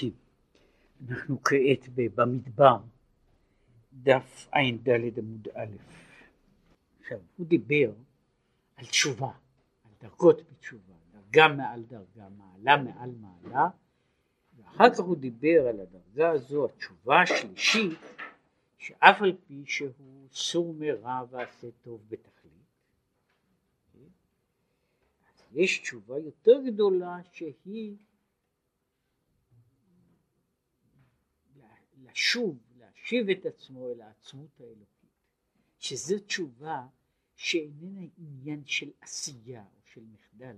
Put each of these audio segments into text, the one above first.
כן. אנחנו כעת במדבר, דף ע"ד עמוד א'. עכשיו, הוא דיבר על תשובה, על דרגות בתשובה, דרגה מעל דרגה, מעלה מעל מעלה, ואחר כך הוא דיבר על הדרגה הזו, התשובה השלישית, שאף על פי שהוא סור מרע ועשה טוב בתכלית, יש תשובה יותר גדולה שהיא לשוב, להשיב את עצמו אל העצמות האלוקית, שזו תשובה שאיננה עניין של עשייה או של מחדל,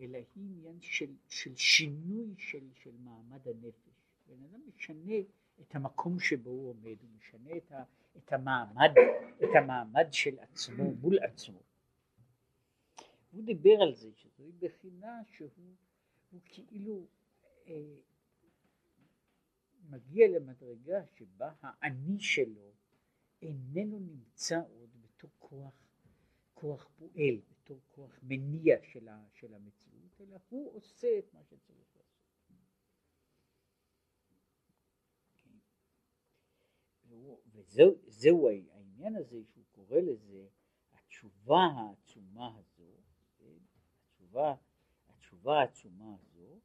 אלא היא עניין של, של שינוי של, של מעמד הנפש. בן אדם משנה את המקום שבו הוא עומד, הוא משנה את, ה, את, המעמד, את המעמד של עצמו מול עצמו. הוא דיבר על זה שזוהי בחינה שהוא כאילו אה, מגיע למדרגה שבה האני שלו איננו נמצא עוד בתור כוח, כוח פועל, בתור כוח מניע של, ה, של המציאות, אלא הוא עושה את מה שצריך לעשות. כן. וזהו העניין הזה שהוא קורא לזה התשובה העצומה הזו, כן? התשובה, התשובה העצומה הזו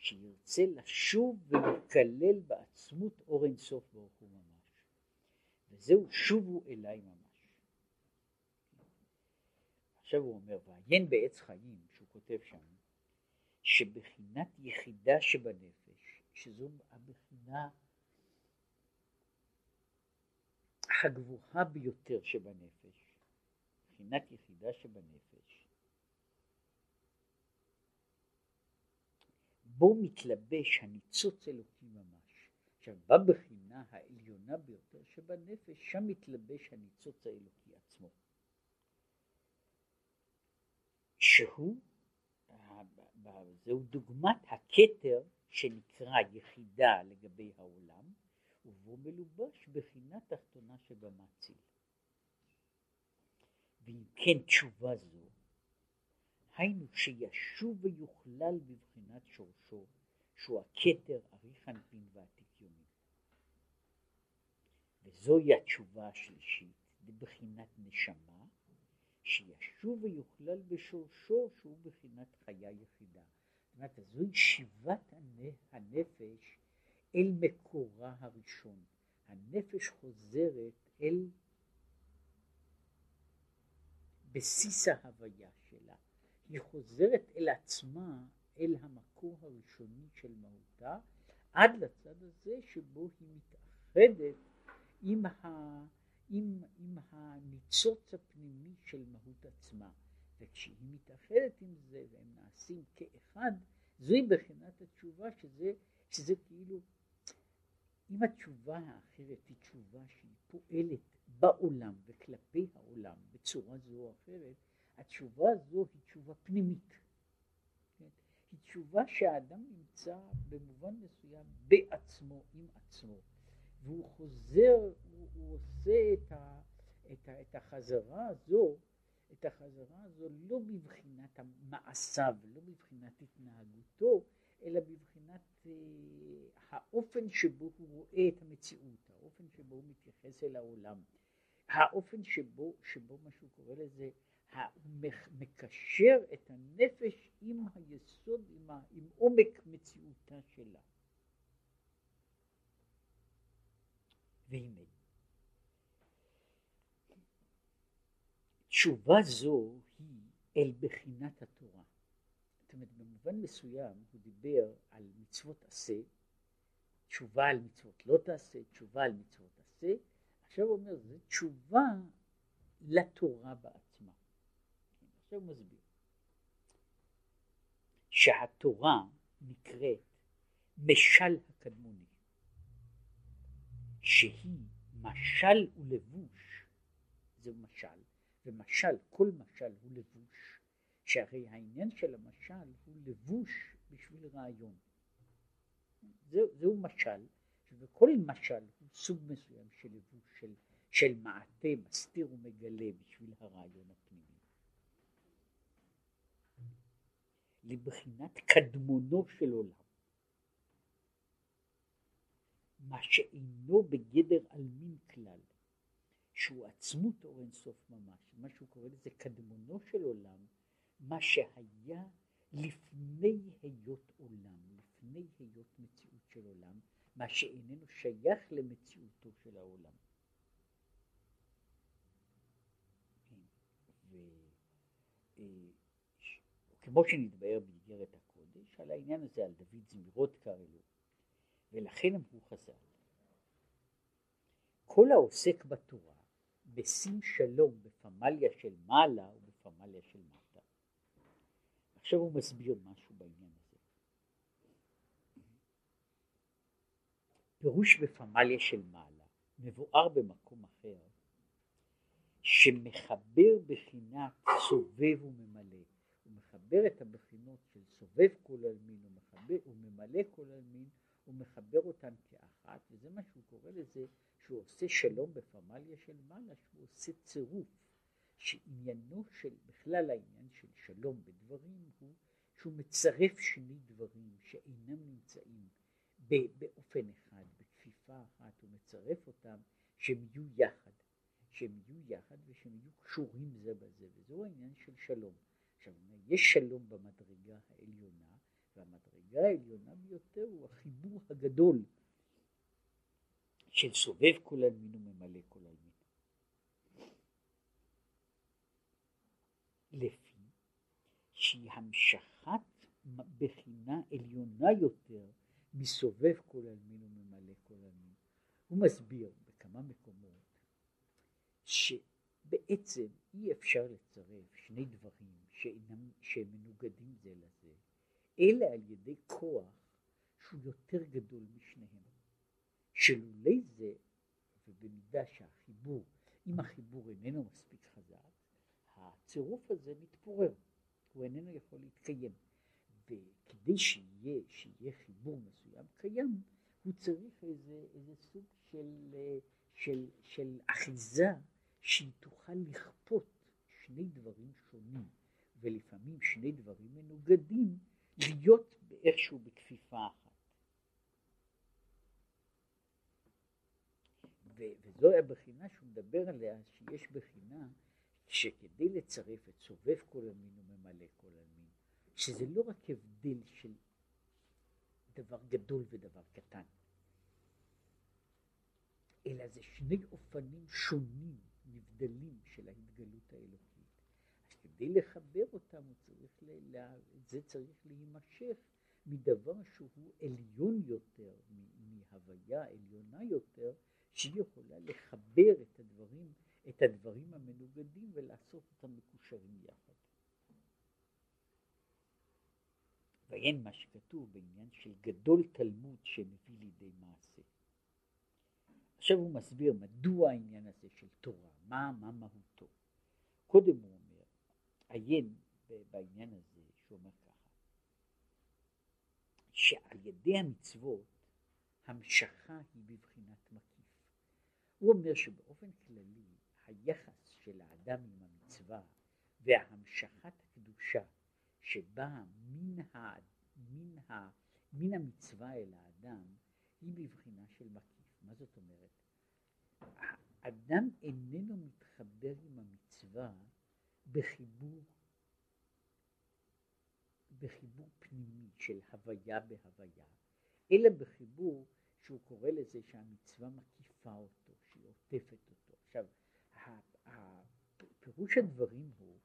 שירצה לשוב ולקלל בעצמות אור אינסוף ברוך הוא ממש. וזהו שובו אליי ממש. עכשיו הוא אומר, ועיין בעץ חיים, שהוא כותב שם, שבחינת יחידה שבנפש, שזו הבחינה הגבוהה ביותר שבנפש, בחינת יחידה שבנפש, בו מתלבש הניצוץ אלוקי ממש. עכשיו בבחינה העליונה ביותר שבנפש, שם מתלבש הניצוץ האלוקי עצמו. שהוא, זהו דוגמת הכתר שנקרא יחידה לגבי העולם, ובו מלובש בחינה תחתונה שבמציל. ואם כן תשובה זו היינו שישוב ויוכלל בבחינת שורשו, שהוא הכתר, אריך אנפין ועתיק יומין. וזוהי התשובה השלישית, בבחינת נשמה, שישוב ויוכלל בשורשו, שהוא בחינת חיה יחידה. זאת אומרת, זוהי שיבת הנפש אל מקורה הראשון. הנפש חוזרת אל בסיס ההוויה שלה. היא חוזרת אל עצמה, אל המקור הראשוני של מהותה, עד לצד הזה שבו היא מתאחדת עם, ה, עם, עם הניצוץ הפנימי של מהות עצמה. וכשהיא מתאחדת עם זה והם נעשים כאחד, זוהי בחינת התשובה שזה, שזה כאילו, אם התשובה האחרת היא תשובה שהיא פועלת בעולם וכלפי העולם בצורה זו או אחרת, התשובה הזו היא תשובה פנימית. כן? היא תשובה שהאדם נמצא במובן מסוים בעצמו, עם עצמו, והוא חוזר, הוא, הוא עושה את, ה, את, ה, את החזרה הזו, את החזרה הזו לא בבחינת מעשיו, לא בבחינת התנהגותו, אלא בבחינת אה, האופן שבו הוא רואה את המציאות, האופן שבו הוא מתייחס אל העולם, האופן שבו, שבו מה שהוא קורא לזה מקשר את הנפש עם היסוד, עם, ה, עם עומק מציאותה שלה. והנה, תשובה זו היא אל בחינת התורה. זאת אומרת, במובן מסוים הוא דיבר על מצוות עשה, תשובה על מצוות לא תעשה, תשובה על מצוות עשה, עכשיו הוא אומר, זו תשובה לתורה בעצמה. עכשיו הוא מסביר. שהתורה נקראת משל הקדמוני שהיא משל ולבוש זה משל ומשל כל משל הוא לבוש שהרי העניין של המשל הוא לבוש בשביל רעיון. זה, זהו משל וכל משל הוא סוג מסוים של לבוש של, של מעטה מסתיר ומגלה בשביל הרעיון הפנימי לבחינת קדמונו של עולם. מה שאינו בגדר עלמין כלל, שהוא עצמות אור אינסוף ממש, מה שהוא קורא לזה קדמונו של עולם, מה שהיה לפני היות עולם, לפני היות מציאות של עולם, מה שאיננו שייך למציאותו של העולם. וכמו שנתבהר באיגרת הקודש, על העניין הזה על דוד זמירות קראלו, ולכן אמרו חז"ל, כל העוסק בתורה בשים שלום בפמליה של מעלה ובפמליה של מטה. עכשיו הוא מסביר משהו בעניין הזה. פירוש בפמליה של מעלה מבואר במקום אחר שמחבר בחינת סובב וממלא. הוא מחבר את הבחינות של סובב כל עלמין וממלא כל עלמין, הוא מחבר אותן כאחת, וזה מה שהוא קורא לזה, שהוא עושה שלום בפמליה של מעלה, שהוא עושה צירוף, שעניינו של, בכלל העניין של שלום בדברים הוא שהוא מצרף שני דברים שאינם נמצאים באופן אחד, בכפיפה אחת, הוא מצרף אותם שהם יהיו יחד. שהם יהיו יחד ושהם יהיו קשורים זה בזה, וזהו העניין של שלום. עכשיו, יש שלום במדרגה העליונה, והמדרגה העליונה ביותר הוא החיבור הגדול של סובב כל עלמין וממלא כל עלמין. לפי שהיא המשכת בחינה עליונה יותר מסובב כל עלמין וממלא כל עלמין. הוא מסביר בכמה מקומות שבעצם אי אפשר לצרף שני דברים שאינם, שהם מנוגדים זה לזה, אלא על ידי כוח שהוא יותר גדול משניהם. שלולי זה, ובמידה שהחיבור, אם החיבור איננו מספיק חזק, הצירוף הזה מתפורר, הוא איננו יכול להתקיים. וכדי שיהיה, שיהיה חיבור מסוים קיים, הוא צריך איזה, איזה סוג של, של, של אחיזה שהיא תוכל לכפות שני דברים שונים, ולפעמים שני דברים מנוגדים, להיות איכשהו בכפיפה אחת. וזו הבחינה שהוא מדבר עליה, שיש בחינה שכדי לצרף את סובב כל המין וממלא כל המין, שזה לא רק הבדל של דבר גדול ודבר קטן, אלא זה שני אופנים שונים נבדלים של ההתגלות האלוקית. כדי לחבר אותם צריך, ל... זה צריך להימשך מדבר שהוא עליון יותר, מהוויה עליונה יותר, שהיא יכולה לחבר את הדברים, את הדברים המנוגדים ולעשות אותם מקושרים יחד. ואין מה שכתוב בעניין של גדול תלמוד שמביא לידי מעשה. עכשיו הוא מסביר מדוע העניין הזה של תורה, מה, מה מהותו. קודם הוא אומר, עיין בעניין הזה, שהוא אומר ככה, שעל ידי המצוות המשכה היא בבחינת מקיף. הוא אומר שבאופן כללי היחס של האדם עם המצווה והמשכת הקדושה שבאה מן, ה, מן, ה, מן המצווה אל האדם היא בבחינה של מקיף. מה זאת אומרת? האדם איננו מתחבר עם המצווה בחיבור בחיבור פנימי של הוויה בהוויה, אלא בחיבור שהוא קורא לזה שהמצווה מקיפה אותו, שהיא עוטפת אותו. עכשיו, פירוש הדברים הוא,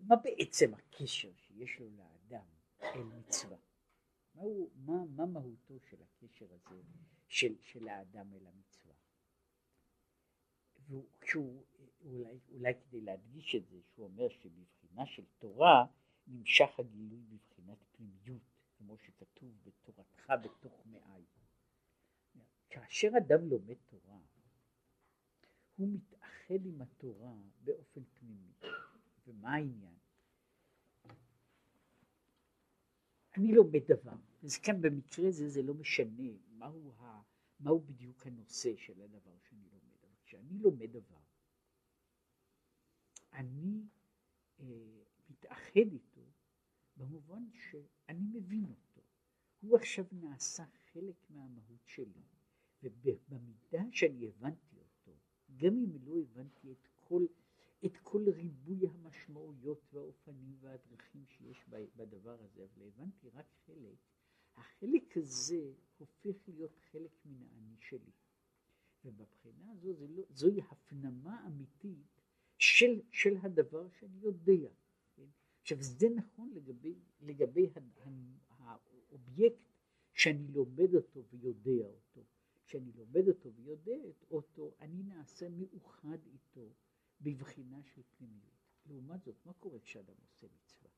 מה בעצם הקשר שיש לו לאדם אל מצווה? מהו, מה, מה מהותו של הקשר הזה של, של האדם אל המצווה? והוא, אולי, אולי כדי להדגיש את זה, שהוא אומר שבבחינה של תורה נמשך הגילוי בבחינת פנימיות, כמו שכתוב בתורתך בתוך מאי. כאשר אדם לומד תורה, הוא מתאחד עם התורה באופן פנימי. ומה העניין? אני לומד דבר, אז כאן במקרה זה זה לא משנה מהו, ה, מהו בדיוק הנושא של הדבר שאני לומד, אבל כשאני לומד דבר, אני אה, מתאחד איתו במובן שאני מבין אותו. הוא עכשיו נעשה חלק מהמהות שלי, ובמידה שאני הבנתי אותו, גם אם לא הבנתי את כל, את כל ריבוי המשמעויות והאופנים והדרכים שיש בדבר הזה, אבל הבנתי רק חלק, החלק הזה הופך להיות חלק מן האני שלי. ובבחינה הזו לא, זוהי הפנמה אמיתית של, של הדבר שאני יודע. עכשיו זה נכון לגבי, לגבי האובייקט שאני לומד אותו ויודע אותו. כשאני לומד אותו ויודע אותו, אני נעשה מאוחד איתו בבחינה של פנימיות. לעומת זאת, מה קורה כשאדם עושה מצווה?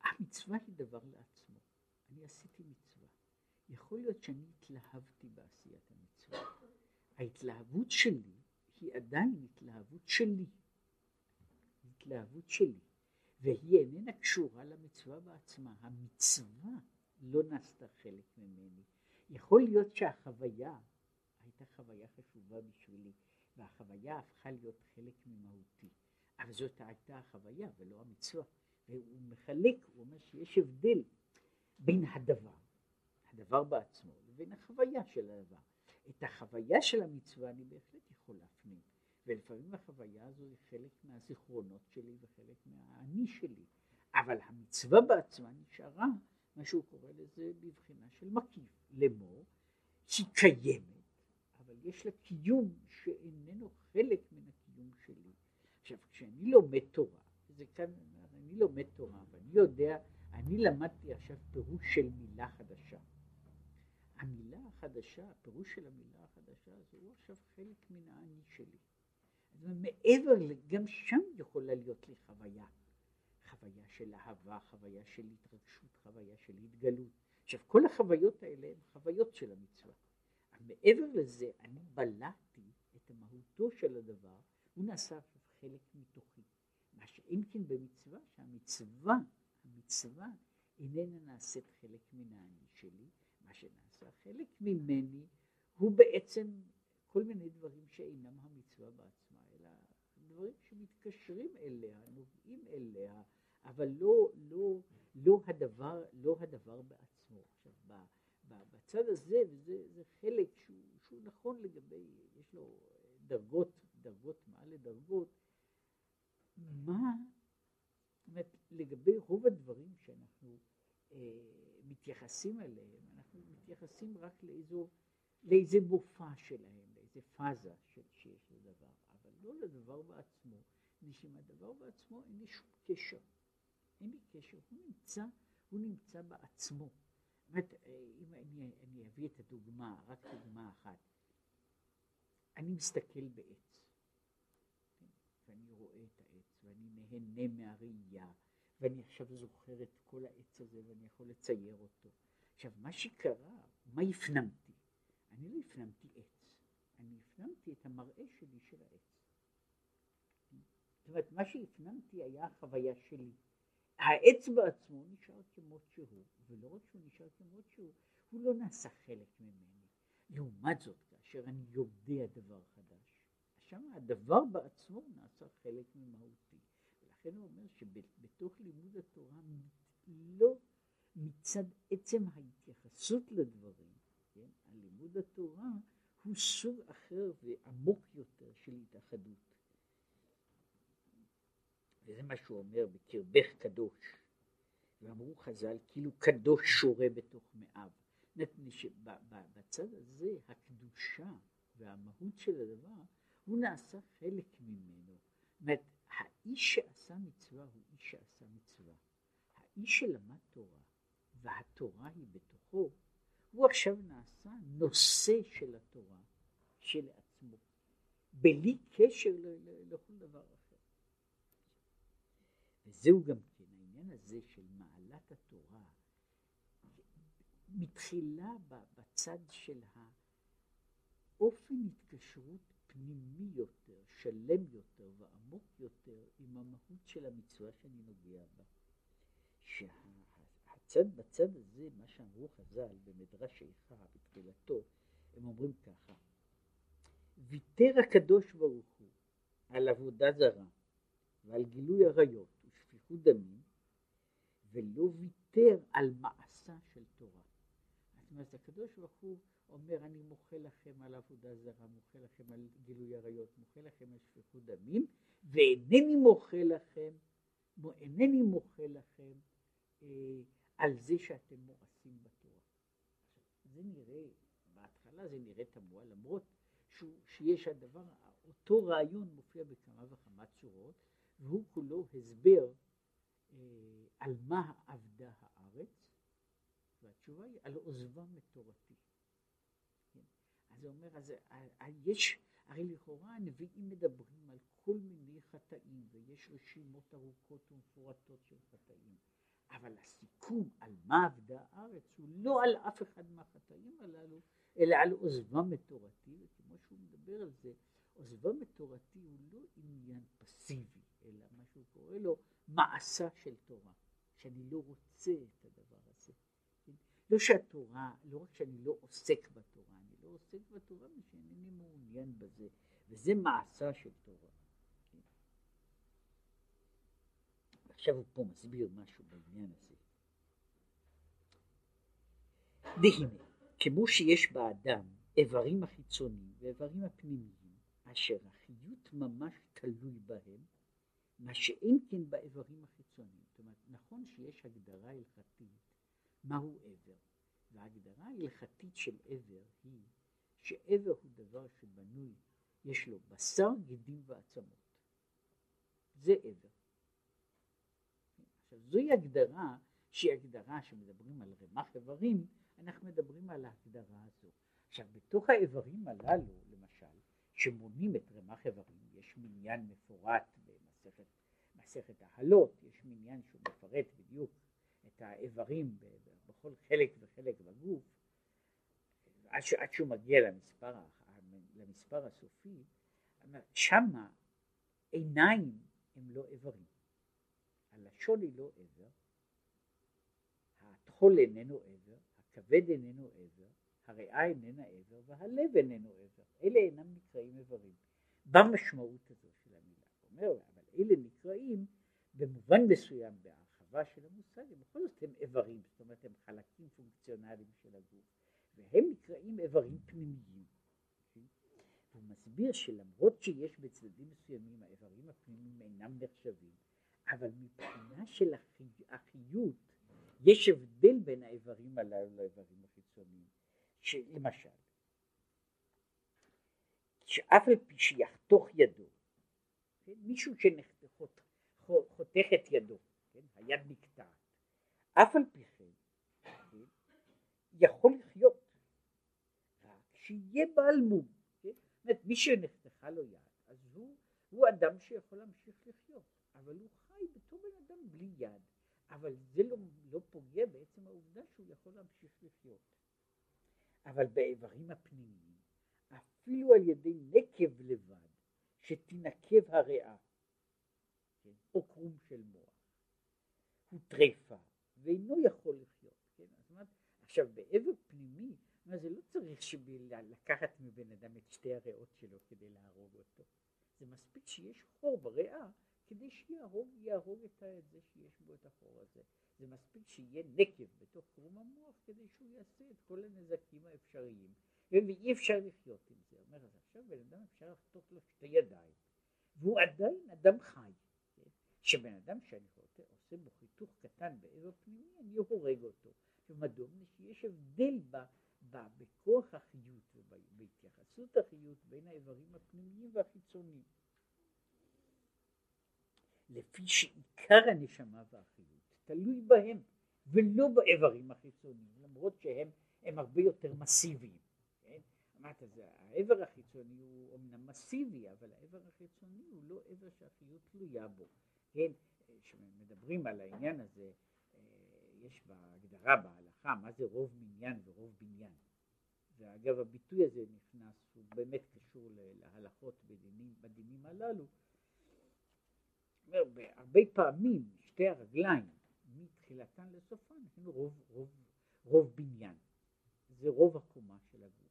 המצווה היא דבר לעצמו. אני עשיתי מצווה. יכול להיות שאני התלהבתי בעשיית המצווה. ההתלהבות שלי היא עדיין התלהבות שלי. התלהבות שלי. והיא איננה קשורה למצווה בעצמה. המצווה לא נעשתה חלק ממני. יכול להיות שהחוויה הייתה חוויה חשובה בשבילי, והחוויה הפכה להיות חלק ממהותי. אבל זאת הייתה החוויה ולא המצווה. והוא מחלק, הוא אומר שיש הבדל בין הדבר, הדבר בעצמו, לבין החוויה של הדבר. את החוויה של המצווה אני בהחלט יכול להפנים, ולפעמים החוויה הזו היא חלק מהזיכרונות שלי וחלק מהאני שלי, אבל המצווה בעצמה נשארה מה שהוא קורא לזה בבחינה של מקיף, לאמור, היא קיימת, אבל יש לה קיום שאיננו חלק מן הקיום שלי. עכשיו, כשאני לומד תורה, זה כאן, אני לומד תורה, ואני יודע, אני למדתי עכשיו פירוש של מילה חדשה. המילה החדשה, הפירוש של המילה החדשה הזו הוא עכשיו חלק מן האני שלי. אז מעבר, גם שם יכולה להיות לי חוויה. חוויה של אהבה, חוויה של התרגשות, חוויה של התגלות. עכשיו כל החוויות האלה הן חוויות של המצווה. מעבר לזה אני בלעתי את מהותו של הדבר, הוא נעשה עכשיו חלק מתוכי. מה שאם כן במצווה, שהמצווה, המצווה איננה נעשית חלק מן האני שלי, מה שנעשה חלק ממני הוא בעצם כל מיני דברים שאינם המצווה בעצמה, אלא דברים שמתקשרים אליה, נובעים אליה, אבל לא, לא, לא, הדבר, לא הדבר בעצמו. עכשיו, בצד הזה, וזה זה חלק שהוא, שהוא נכון לגבי, יש לו דרגות, דרגות מעל לדרגות, מה, לגבי רוב הדברים שאנחנו אה, מתייחסים אליהם, מתייחסים רק לאיזו, לאיזה מופע שלהם, לאיזה פאזה של, שיש לדבר, אבל לא לדבר בעצמו, מפני שעם הדבר בעצמו אין לי שום קשר. אין לי קשר, הוא נמצא, הוא נמצא בעצמו. זאת אם אני, אני אביא את הדוגמה, רק דוגמה אחת. אני מסתכל בעץ? ואני רואה את העץ, ואני נהנה מהראייה, ואני עכשיו זוכר את כל העץ הזה, ואני יכול לצייר אותו. עכשיו, מה שקרה, מה הפנמתי? אני לא הפנמתי עץ, אני הפנמתי את המראה שלי של העץ. זאת אומרת, מה שהפנמתי היה החוויה שלי. העץ בעצמו נשאר כמות שהוא, ולא רק שהוא נשאר כמות שהוא, הוא לא נעשה חלק ממני. לעומת זאת, כאשר אני יודע דבר חדש, שם הדבר בעצמו נעשה חלק ממהותי. ולכן הוא אומר שבתוך לימוד התורה, לא מצד עצם ההתייחסות לדברים, כן, הלימוד התורה הוא סוג אחר ועמוק יותר של התאחדות. וזה מה שהוא אומר, בקרבך קדוש. ואמרו חז"ל, כאילו קדוש שורה בתוך מאיו. בצד הזה, הקדושה והמהות של הדבר, הוא נעשה חלק ממנו. זאת אומרת, האיש שעשה מצווה הוא איש שעשה מצווה. האיש שלמד תורה, והתורה היא בתוכו, הוא עכשיו נעשה נושא של התורה, של עצמו, בלי קשר לכל דבר אחר. וזהו גם כן העניין הזה של מעלת התורה, מתחילה בצד של האופן התקשרות פנימי יותר, שלם יותר ועמוק יותר עם המהות של המצווה שאני נוגע בה. שהצד בצד הזה, מה שאמרו חז"ל במדרש איכה בתחילתו, הם אומרים ככה: ויתר הקדוש ברוך הוא על עבודה זרה ועל גילוי עריות ושפיכות דמים, ולא ויתר על מעשה של תורה. זאת אומרת, הקדוש ברוך הוא אומר, אני מוחה לכם על עבודה זרה, מוחה לכם על גילוי עריות, מוחה לכם על שפיכות דמים, ואינני מוחה לכם, אינני מוחה לכם אה, על זה שאתם מואסים בתורה. זה נראה, בהתחלה זה נראה תמוה, למרות שיש הדבר, אותו רעיון מופיע בכמה וכמה צורות, והוא כולו הסבר אה, על מה עבדה הארץ, והתשובה היא על עוזבם את תורתי. כן? אז הוא אומר, אז אה, יש, הרי לכאורה הנביאים מדברים על כל מיני חטאים, ויש רשימות ארוכות ומפורטות של חטאים, אבל הסיכום על מה עבדה הארץ הוא לא על אף אחד מהחטאים הללו, אלא על עוזבם את תורתי, וכמו שהוא מדבר על זה, עוזבם את תורתי הוא לא עניין פסיבי, אלא מה שהוא קורא לו מעשה של תורה, שאני לא רוצה את הדבר הזה. לא שהתורה, לא רק שאני לא עוסק בתורה, אני לא עוסק בתורה ושאינני מעוניין בזה, וזה מעשה של תורה. כן? עכשיו הוא פה מסביר משהו בעניין הזה. והנה, כמו שיש באדם איברים החיצוניים ואיברים הפנימיים, אשר החיות ממש תלוי בהם, מה שאין כן באיברים החיצוניים. זאת אומרת, נכון שיש הגדרה הלכתית מהו עבר, וההגדרה ההלכתית של עבר היא שעבר הוא דבר שבנוי, יש לו בשר, גידים ועצמות. זה עבר. עכשיו זוהי הגדרה שהיא הגדרה שמדברים על רמ"ח איברים, אנחנו מדברים על ההגדרה הזו. עכשיו בתוך האיברים הללו למשל, שמונים את רמ"ח איברים, יש מניין מפורט במסכת מסכת ההלות, יש מניין שהוא מפרט בדיוק את האיברים בכל חלק וחלק בגוף, עד, ש, עד שהוא מגיע למספר, למספר הסופי, שמה עיניים הם לא איברים, הלשון היא לא עבר, הטחול איננו עבר, הכבד איננו עבר, הריאה איננה עבר והלב איננו עבר, אלה אינם נקראים איברים. במשמעות הזו של המילה, אומר, אבל אלה נקראים במובן מסוים בהרחבה של המושג, הם בכל זאת הם איברים, זאת אומרת הם חלקים פונקציונליים של הגוף, והם נקראים איברים פנימיים. הוא מסביר שלמרות שיש בצדדים מסוימים האיברים הפנימיים אינם נחשבים, אבל מבחינה של החיות יש הבדל בין האיברים הללו לאיברים החיצוניים. למשל, שאף על פי שיחתוך ידו, כן, מישהו שחותך את ידו, כן, היד נקטעת, אף על פי כן, כן יכול לחיות, רק שיהיה בעל מום. כן? זאת אומרת, מי שנחתכה לו יד, אז הוא, הוא אדם שיכול להמשיך לחיות, אבל הוא חי בתור בן אדם בלי יד. אבל זה לא, לא פוגע בעצם העובדה שהוא יכול להמשיך לחיות. אבל באיברים הפנימיים, אפילו על ידי נקב לבד, שתנקב הריאה, כן, או קרום של מוח, הוא טרפה, ואינו יכול לחיות. כן? זאת אומרת, עכשיו באיבר פנימי, זה לא צריך לקחת מבן אדם את שתי הריאות שלו כדי להרוג אותו. זה מספיק שיש חור בריאה כדי שיהרוג יהרוג את זה שיש בו את החור הזה. זה מספיק שיהיה נקב בתוך קרום המוח כדי שהוא יעשה את כל הנזקים האפשריים. ואי אפשר לחיות עם זה. אומר, אז עכשיו בן אדם אפשר לחתוך לו שתי ידיים, והוא עדיין אדם חי. כן? שבן אדם שאני רוצה, עושה בו חיתוך קטן בעבר פנימי, אני הורג אותו. ומדוע? שיש הבדל ב, ב, בכוח החיות ובהתייחסות החיות בין האיברים הפנימיים והחיצוניים. לפי שעיקר הנשמה והחיות תלוי בהם ולא באיברים החיצוניים למרות שהם הם הרבה יותר מסיביים. כן? אמרת האיבר החיצוני הוא אמנם מסיבי אבל האיבר החיצוני הוא לא איבר שהחיות תלויה בו. כן? כשמדברים על העניין הזה אה, יש בהגדרה בהלכה מה זה רוב מניין ורוב בניין. ואגב הביטוי הזה נכנס הוא באמת קשור להלכות בדינים, בדינים הללו אומר, הרבה פעמים שתי הרגליים מתחילתן לסופן הן רוב, רוב, רוב בניין. זה רוב הקומה של הגוף.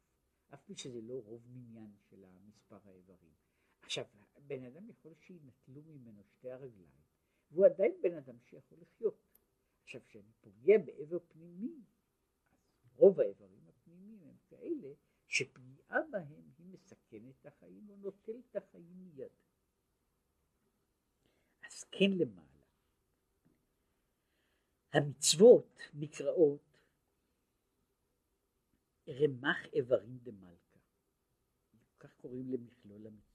אף פי שזה לא רוב מניין של המספר האיברים. עכשיו, בן אדם יכול שינטלו ממנו שתי הרגליים, והוא עדיין בן אדם שיכול לחיות. עכשיו, כשאני פוגע באיבר פנימי, רוב האיברים הפנימיים הם כאלה שפגיעה בהם היא מסכנת את החיים או נוטלת את החיים מיד. כן למעלה. המצוות נקראות רמ"ח איברים דמלכה. כך קוראים למכלול המצוות.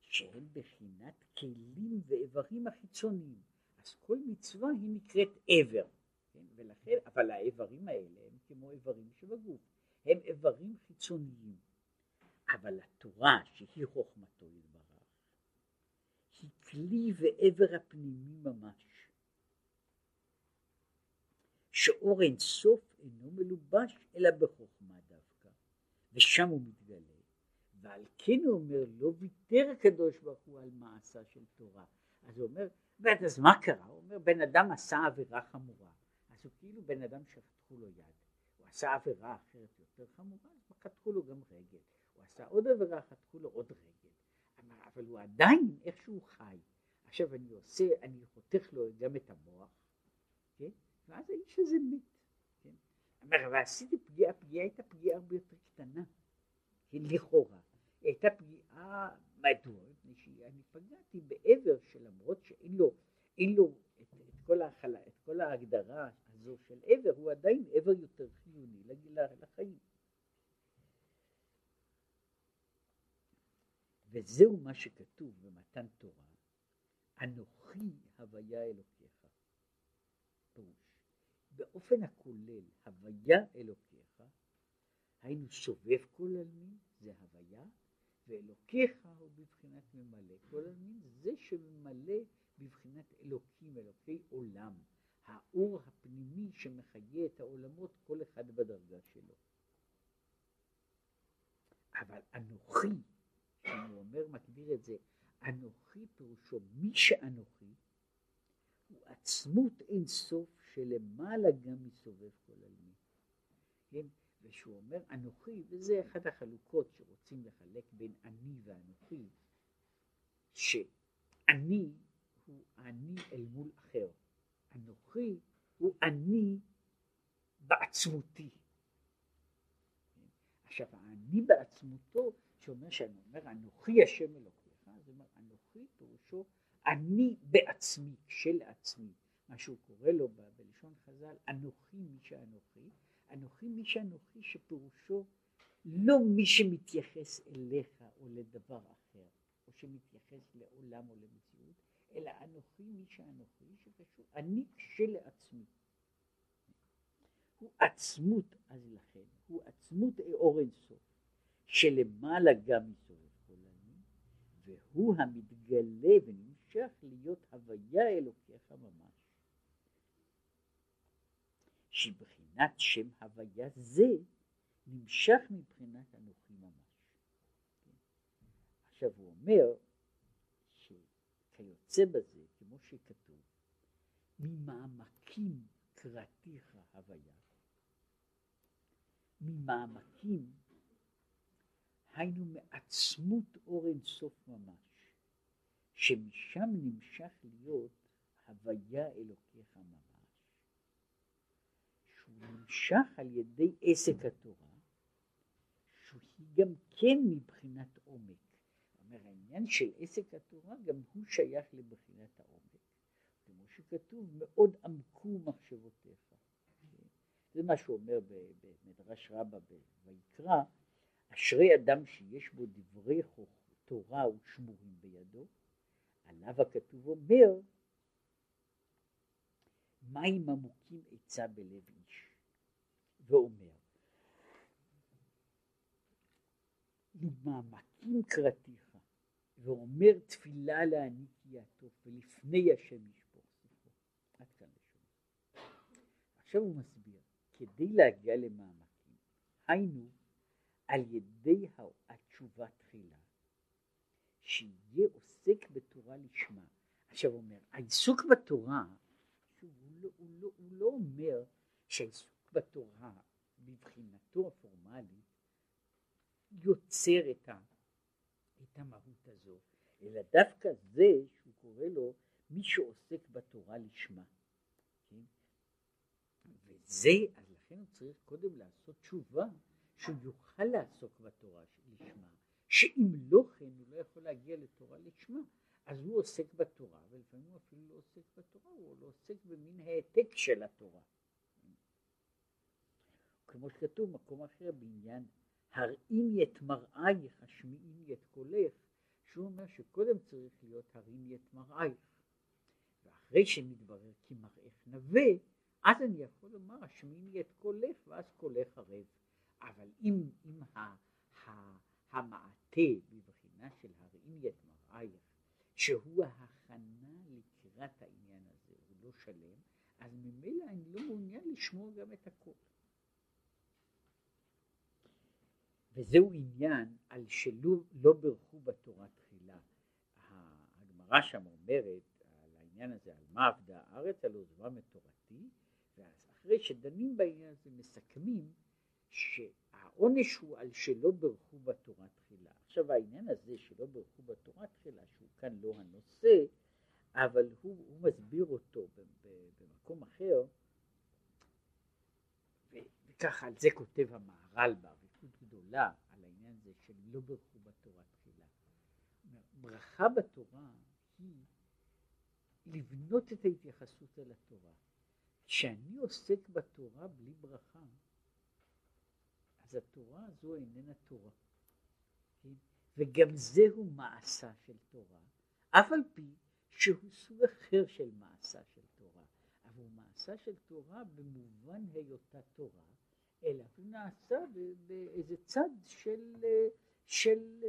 שהם בחינת כלים ואיברים החיצוניים. אז כל מצווה היא נקראת איבר. כן? ולכן, אבל האיברים האלה הם כמו איברים שבגוף. הם איברים חיצוניים. אבל התורה, שהיא חוכמתו יתברך, כלי ועבר הפנימי ממש. שאור אין סוף אינו מלובש אלא בחוכמה דווקא, ושם הוא מתגלה. ועל כן הוא אומר, לא ויתר הקדוש ברוך הוא על מעשה של תורה. אז הוא אומר, אז מה קרה? הוא אומר, בן אדם עשה עבירה חמורה. אז הוא כאילו בן אדם שחתכו לו יד. הוא עשה עבירה אחרת יותר חמורה, אז חתכו לו גם רגל. הוא עשה עוד עבירה, חתכו לו עוד רגל. אבל הוא עדיין איכשהו חי. עכשיו אני עושה, אני חותך לו גם את המוח, כן? ואז האיש הזה מת. כן? אמר, ועשיתי פגיעה, הפגיעה הייתה פגיעה הרבה יותר קטנה, כן, לכאורה. היא הייתה פגיעה, מדוע? מפני שאני פגעתי בעבר שלמרות שאין לו, אין לו את, את, כל ההחלה, את כל ההגדרה הזו של עבר, הוא עדיין עבר יותר חיוני לחיים. וזהו מה שכתוב במתן תורה, אנוכי הוויה אלוקיך. פירוש. באופן הכולל, הוויה אלוקיך, היינו סובב כל עלמין, זה הוויה, ואלוקיך הוא בבחינת ממלא כל עלמין, זה שממלא בבחינת אלוקים, אלוקי עולם, האור הפנימי שמחיה את העולמות, כל אחד בדרגה שלו. אבל אנוכי, כשהוא אומר, מגדיר את זה, אנוכי פירושו מי שאנוכי, הוא עצמות אין סוף שלמעלה גם מסובב כל עלמין. כן? ושהוא אומר אנוכי, וזה אחת החלוקות שרוצים לחלק בין אני ואנוכי, שאני הוא אני אל מול אחר. אנוכי הוא אני בעצמותי. עכשיו האני בעצמותו, שאומר שאני אומר אנוכי השם אלוקיך, זאת אומרת אנוכי פירושו אני בעצמי, של עצמי, מה שהוא קורא לו בלשון חז"ל, אנוכי מי שאנוכי, אנוכי מי שאנוכי שפירושו לא מי שמתייחס אליך או לדבר אחר, או שמתייחס לעולם או למציאות, אלא אנוכי מי שאנוכי, שפשוט אני כשלעצמי. הוא עצמות, אז לכן, הוא עצמות אור אינסוף, שלמעלה גם מסובב כל והוא המתגלה ונמשך להיות הוויה אלוקיך ממש. שבחינת שם הוויה זה נמשך מבחינת אנוכי ממש. עכשיו הוא אומר שכיוצא בזה, כמו שכתוב, ממעמקים קראתיך הוויה, ממעמקים היינו מעצמות אור אינסוף ממש, שמשם נמשך להיות הוויה אלוקיך ממש. נמשך על ידי עסק התורה, שהיא גם כן מבחינת עומק. אומר העניין של עסק התורה גם הוא שייך לבחינת העומק. כמו שכתוב, מאוד עמקו מחשבותיך. זה מה שהוא אומר במדרש רבה ויקרא, אשרי אדם שיש בו דברי תורה ושמורים בידו, עליו הכתוב אומר, מים עמוקים עצה בלב איש. ואומר, ממעמקים קראתיך, ואומר תפילה להעניק יעטוף, ולפני השם ישפוך ספרו. עד כאן לשון. עכשיו הוא מסביר, כדי להגיע למעמקים, היינו על ידי התשובה תחילה, שיהיה עוסק בתורה לשמה. עכשיו הוא אומר, העיסוק בתורה, הוא לא, הוא לא, הוא לא אומר שהעיסוק בתורה, בבחינתו הפורמלית, יוצר את, ה, את המהות הזו, אלא דווקא זה שהוא קורא לו מי שעוסק בתורה לשמה. כן? זה, אז לכן הוא צריך קודם לעשות תשובה שהוא יוכל לעסוק בתורה לשמה, שאם לא כן הוא לא יכול להגיע לתורה לשמה, אז הוא עוסק בתורה, ולפעמים הוא אפילו לא עוסק בתורה, הוא לא עוסק במין העתק של התורה. כמו שכתוב במקום אחר בעניין הראיני את מראייך השמיעיני את קולך, שהוא אומר שקודם צריך להיות הריני את מראייך. ואחרי שמתברר כי מראך נווה, אז אני יכול לומר השמיעיני את קולך ואז קולך ערב. אבל אם, אם ה, ה, המעטה בבחינה של הראיני את מראייך, שהוא ההכנה לקראת העניין הזה, הוא לא שלם, אז ממילא אני לא מעוניין לשמוע גם את הקול. וזהו עניין על שלא לא ברכו בתורה תחילה. הגמרא שם אומרת על העניין הזה, על מה עבדה הארץ, על עוזבה מתורתי, ואז אחרי שדנים בעניין הזה מסכמים שהעונש הוא על שלא ברכו בתורה תחילה. עכשיו העניין הזה שלא ברכו בתורה תחילה, שהוא כאן לא הנושא, אבל הוא, הוא מסביר אותו במקום אחר, וככה על זה כותב המהר"ל באריכות גדולה, על העניין הזה של לא ברכו בתורה תחילה. ברכה בתורה היא לבנות את ההתייחסות אל התורה. כשאני עוסק בתורה בלי ברכה, אז התורה הזו איננה תורה. כן? וגם זהו מעשה של תורה, אף על פי שהוא סוג אחר של מעשה של תורה, אבל הוא מעשה של תורה במובן היותה תורה, אלא הוא נעשה באיזה צד של, של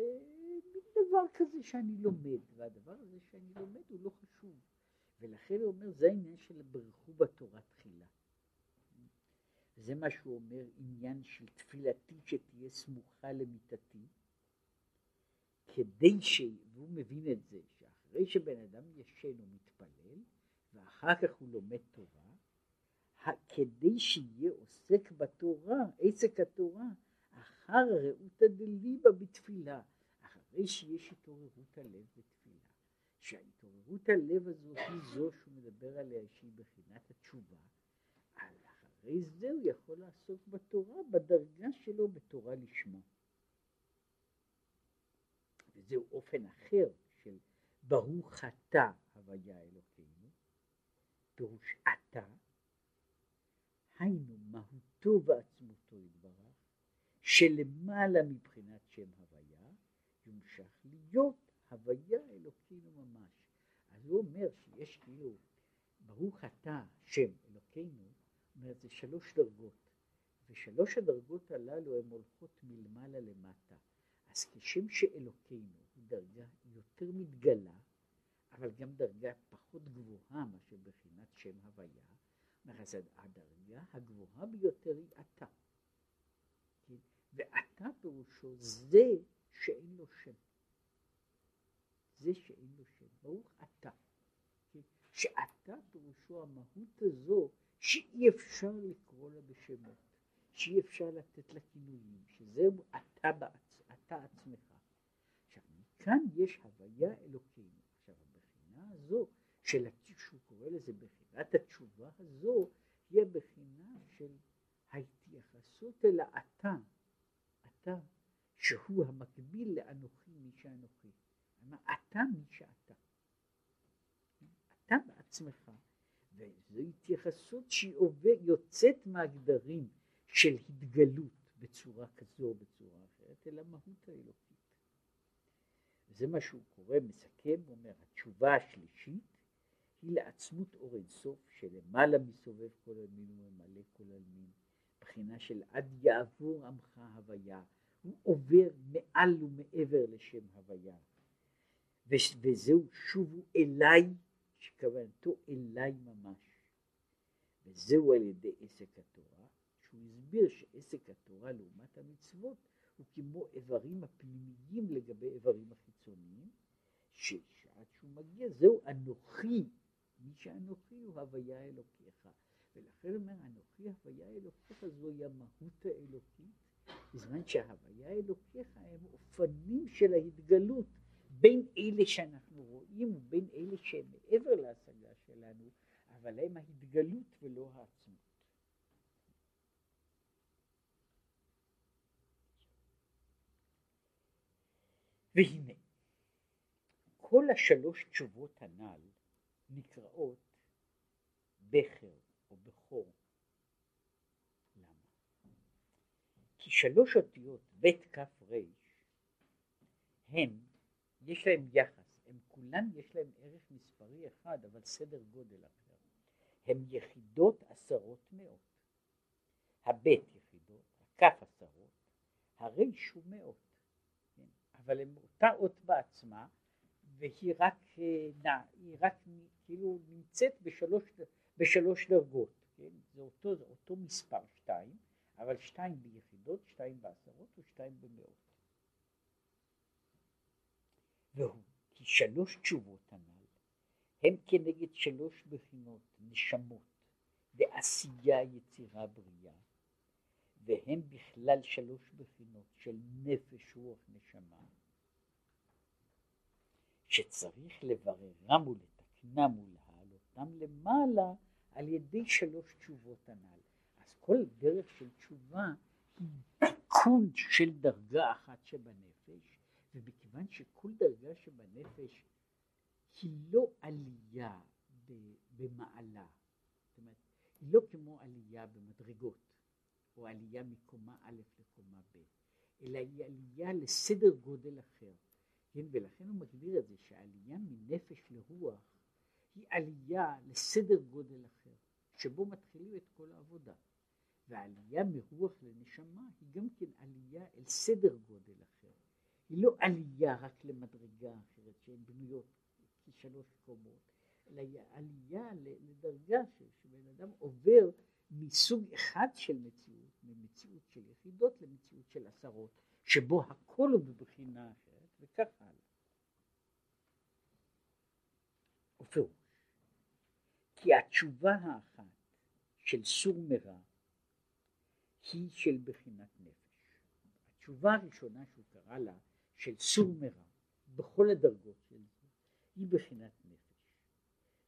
דבר כזה שאני לומד, והדבר הזה שאני לומד הוא לא חשוב, ולכן הוא אומר זה העניין של ברכו בתורה תחילה. זה מה שהוא אומר, עניין של תפילתי שתהיה סמוכה למיטתי, כדי ש... והוא מבין את זה, שאחרי שבן אדם ישן הוא מתפלל, ואחר כך הוא לומד תורה, כדי שיהיה עוסק בתורה, עסק התורה, אחר רעותא דליבה בתפילה, אחרי שיש התעוררות הלב בתפילה. שההתעוררות הלב הזאת היא זו שהוא מדבר עליה שהיא בחינת התשובה, אחרי זה הוא יכול לעסוק בתורה בדרגה שלו בתורה לשמה. וזהו אופן אחר של ברוך אתה הוויה אלוקינו, פירוש אתה, היינו מהותו ועצמותו יתברך, שלמעלה מבחינת שם הוויה, יומשך להיות הוויה אלוקינו ממש. אז הוא אומר שיש כאילו, ברוך אתה שם אלוקינו, אומרת זה שלוש דרגות, ושלוש הדרגות הללו הן הולכות מלמעלה למטה. אז כשם שאלוקינו הוא דרגה יותר מתגלה, אבל גם דרגה פחות גבוהה מאשר בחינת שם הוויה, אז הדרגה הגבוהה ביותר היא אתה. כן? ואתה פירושו זה שאין לו שם. זה שאין לו שם. ברוך אתה. כן? שאתה פירושו המהות הזו שאי אפשר לקרוא לה בשמות, שאי אפשר לתת לה כינויים, שזהו אתה, בעצ... אתה עצמך. עכשיו, מכאן יש הוויה אלוקינו. עכשיו, הבחינה הזו, של, שהוא קורא לזה בחינת התשובה הזו, היא הבחינה של ההתייחסות אל האתה, אתה, שהוא המקביל לאנוכי מי שאנוכי. אתה מי שאתה. אתה בעצמך. וזו התייחסות שהיא עובד, יוצאת מהגדרים של התגלות בצורה כזו או בצורה אחרת, אלא מהות האלוקית. וזה מה שהוא קורא, מסכם, אומר, התשובה השלישית היא לעצמות אור אינסוף שלמעלה מסובב כל עלמין וממלא כל עלמין, בחינה של עד יעבור עמך הוויה, הוא עובר מעל ומעבר לשם הוויה. וזהו שובו אליי שכוונתו אליי ממש. וזהו על ידי עסק התורה, שהוא הסביר שעסק התורה לעומת המצוות הוא כמו איברים הפנימיים לגבי איברים החיצוניים, ששעד שהוא מגיע זהו אנוכי, מי שאנוכי הוא הוויה אלוקיך. ולכן אומר אנוכי הוויה אלוקיך זוהי המהות האלוקית, בזמן שההוויה אלוקיך הם אופנים של ההתגלות בין אלה שאנחנו החיים בין אלה שהם מעבר להשגה שלנו, אבל הם ההתגלות ולא העצמות. והנה, כל השלוש תשובות הנ"ל נקראות בכר או בכור. למה? כי שלוש אותיות ב', כ', ר', הם, יש להם יחס כולן יש להם ערך מספרי אחד אבל סדר גודל אחר. הם יחידות עשרות מאות. הבית יחידות, הכף עשרות, הריש הוא מאות. כן? אבל הם אותה אות בעצמה והיא רק, אה, היא רק כאילו נמצאת בשלוש, בשלוש דרגות, כן? זה אותו, אותו מספר שתיים, אבל שתיים ביחידות, שתיים בעשרות ושתיים במאות. והוא כי שלוש תשובות הנ"ל. הם כנגד שלוש בחינות נשמות ועשייה יצירה בריאה. והם בכלל שלוש בחינות של נפש רוח נשמה. שצריך לבררם ולתקנם ולהעלותם למעלה על ידי שלוש תשובות הנ"ל. אז כל דרך של תשובה היא תיקון של דרגה אחת שבנפש ומכיוון שכל דרגה שבנפש היא לא עלייה במעלה, זאת אומרת, היא לא כמו עלייה במדרגות, או עלייה מקומה א' לקומה ב', אלא היא עלייה לסדר גודל אחר. כן, ולכן הוא מגדיר את זה שהעלייה מנפש לרוח היא עלייה לסדר גודל אחר, שבו מתחילים את כל העבודה. והעלייה מרוח לנשמה היא גם כן עלייה אל סדר גודל אחר. היא לא עלייה רק למדרגה אחרת שהן בנויות כשלוש קומות, אלא היא עלייה לדרגה שבן אדם עובר מסוג אחד של מציאות, ממציאות של יחידות למציאות של עשרות, שבו הכל הוא בבחינה אחרת, וכך הלאה. ופירוש, כי התשובה האחת של סור מרע היא של בחינת נפש. התשובה הראשונה שהוא קרא לה של סור מרע בכל הדרגות של זה היא בחינת נפש.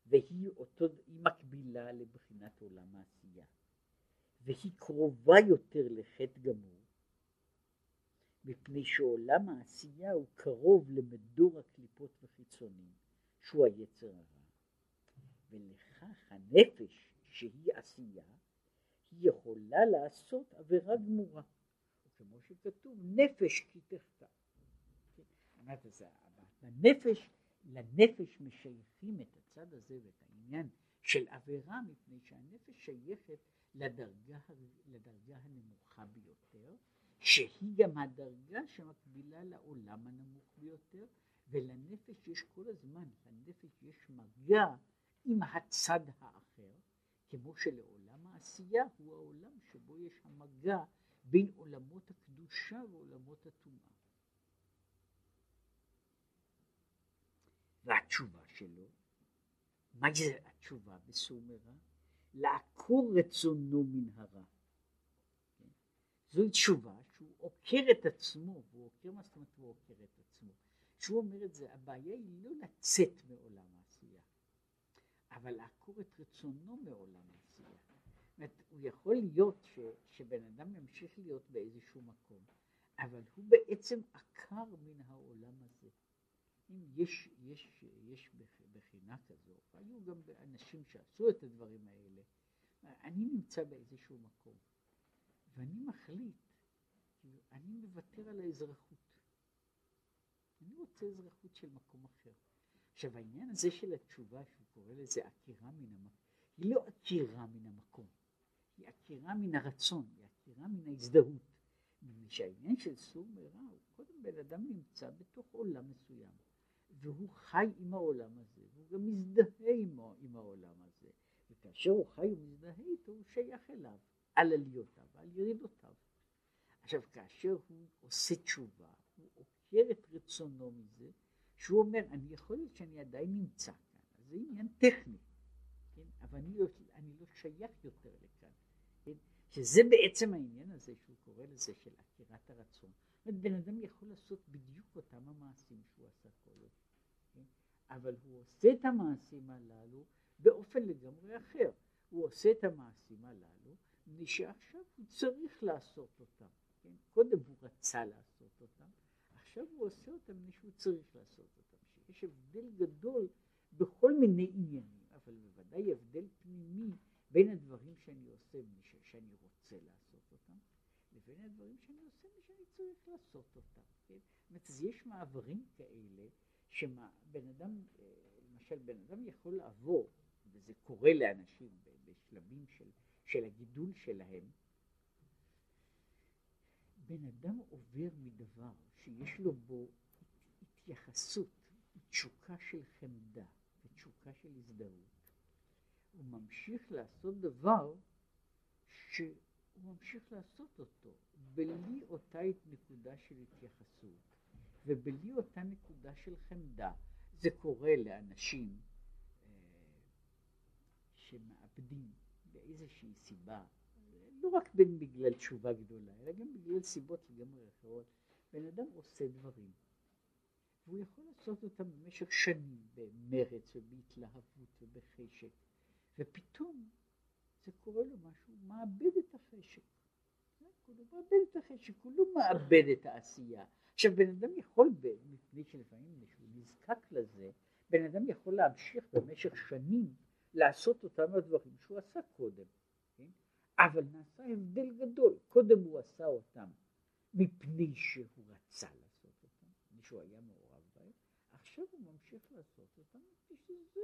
והיא אותו, היא מקבילה לבחינת עולם העשייה. והיא קרובה יותר לחטא גמור מפני שעולם העשייה הוא קרוב למדור הקליפות וחיצונים שהוא היצר הרע. ולכך הנפש שהיא עשייה היא יכולה לעשות עבירה גמורה. כמו שכתוב נפש כי תחטא אומרת, אז לנפש, לנפש משייכים את הצד הזה ואת העניין של עבירה מפני שהנפש שייכת לדרגה, לדרגה הנמוכה ביותר שהיא גם הדרגה שמקבילה לעולם הנמוך ביותר ולנפש יש כל הזמן, לנפש יש מגע עם הצד האחר כמו שלעולם העשייה הוא העולם שבו יש המגע בין עולמות הקדושה ועולמות הטומאה והתשובה שלו, מה זה התשובה בסומרה? לעקור רצונו מן הרע. כן? זוהי תשובה שהוא עוקר את עצמו, והוא עוקר, מה זאת אומרת הוא עוקר את עצמו? שהוא אומר את זה, הבעיה היא לא לצאת מעולם העשייה, אבל לעקור את רצונו מעולם העשייה. זאת אומרת, הוא יכול להיות ש, שבן אדם ימשיך להיות באיזשהו מקום, אבל הוא בעצם עקר מן העולם הזה. אם יש, יש, יש בחינה כזו, היו גם אנשים שעשו את הדברים האלה, אני נמצא באיזשהו מקום, ואני מחליט, אני מוותר על האזרחות. אני רוצה אזרחות של מקום אחר. עכשיו העניין הזה של התשובה שהוא קורא לזה עקירה מן המקום, היא לא עקירה מן המקום, היא עקירה מן הרצון, היא עקירה מן ההזדהות. מפני שהעניין של סור מרע הוא קודם בן אדם נמצא בתוך עולם מסוים. והוא חי עם העולם הזה, והוא גם מזדהה עם, עם העולם הזה, וכאשר הוא חי ומזדהה איתו, הוא שייך אליו, על עליותיו ועל ירידותיו. עכשיו, כאשר הוא עושה תשובה, הוא עוקר את רצונו מזה, שהוא אומר, אני יכול להיות שאני עדיין נמצא כאן, אז זה עניין טכני, כן? אבל אני לא, אני לא שייך יותר לכאן, כן? שזה בעצם העניין הזה שהוא קורא לזה של עקירת הרצון. בן אדם יכול לעשות בדיוק אותם המעשים שהוא עשה כל עוד. אבל הוא עושה את המעשים הללו באופן לגמרי אחר. הוא עושה את המעשים הללו מפני שעכשיו הוא צריך לעשות אותם. כן? קודם הוא רצה לעשות אותם, עכשיו הוא עושה אותם מפני שהוא צריך לעשות אותם. שיש הבדל גדול בכל מיני עניינים, אבל בוודאי הבדל פנימי בין הדברים שאני עושה שאני רוצה לעשות לבין הדברים שאני עושה שאני צריך לעשות אותם. כן? אומרת, יש מעברים כאלה, שבן אדם, אה, למשל בן אדם יכול לעבור, וזה קורה לאנשים בשלבים של, של הגידול שלהם, בן אדם עובר מדבר שיש לו בו התייחסות, תשוקה של חמדה ותשוקה של הזדהות, הוא ממשיך לעשות דבר שהוא ממשיך לעשות אותו בלי אותה נקודה של התייחסות ובלי אותה נקודה של חמדה. זה קורה לאנשים אה, שמאבדים באיזושהי סיבה לא רק בין בגלל תשובה גדולה, אלא גם בגלל סיבות לגמרי אחרות. בן אדם עושה דברים, והוא יכול לעשות אותם במשך שנים במרץ ובהתלהבות ובחשק, ופתאום זה קורה לו משהו, הוא מאבד את החשק. הוא מאבד את החשק, הוא לא מאבד את העשייה. עכשיו בן אדם יכול, מפני שלפעמים כשהוא נזקק לזה, בן אדם יכול להמשיך במשך שנים לעשות אותם הדברים שהוא עשה קודם. אבל נעשה הבדל גדול, קודם הוא עשה אותם מפני שהוא רצה לעשות אותם, מפני שהוא היה מעורב בהם, עכשיו הוא ממשיך לעשות אותם מפני שזה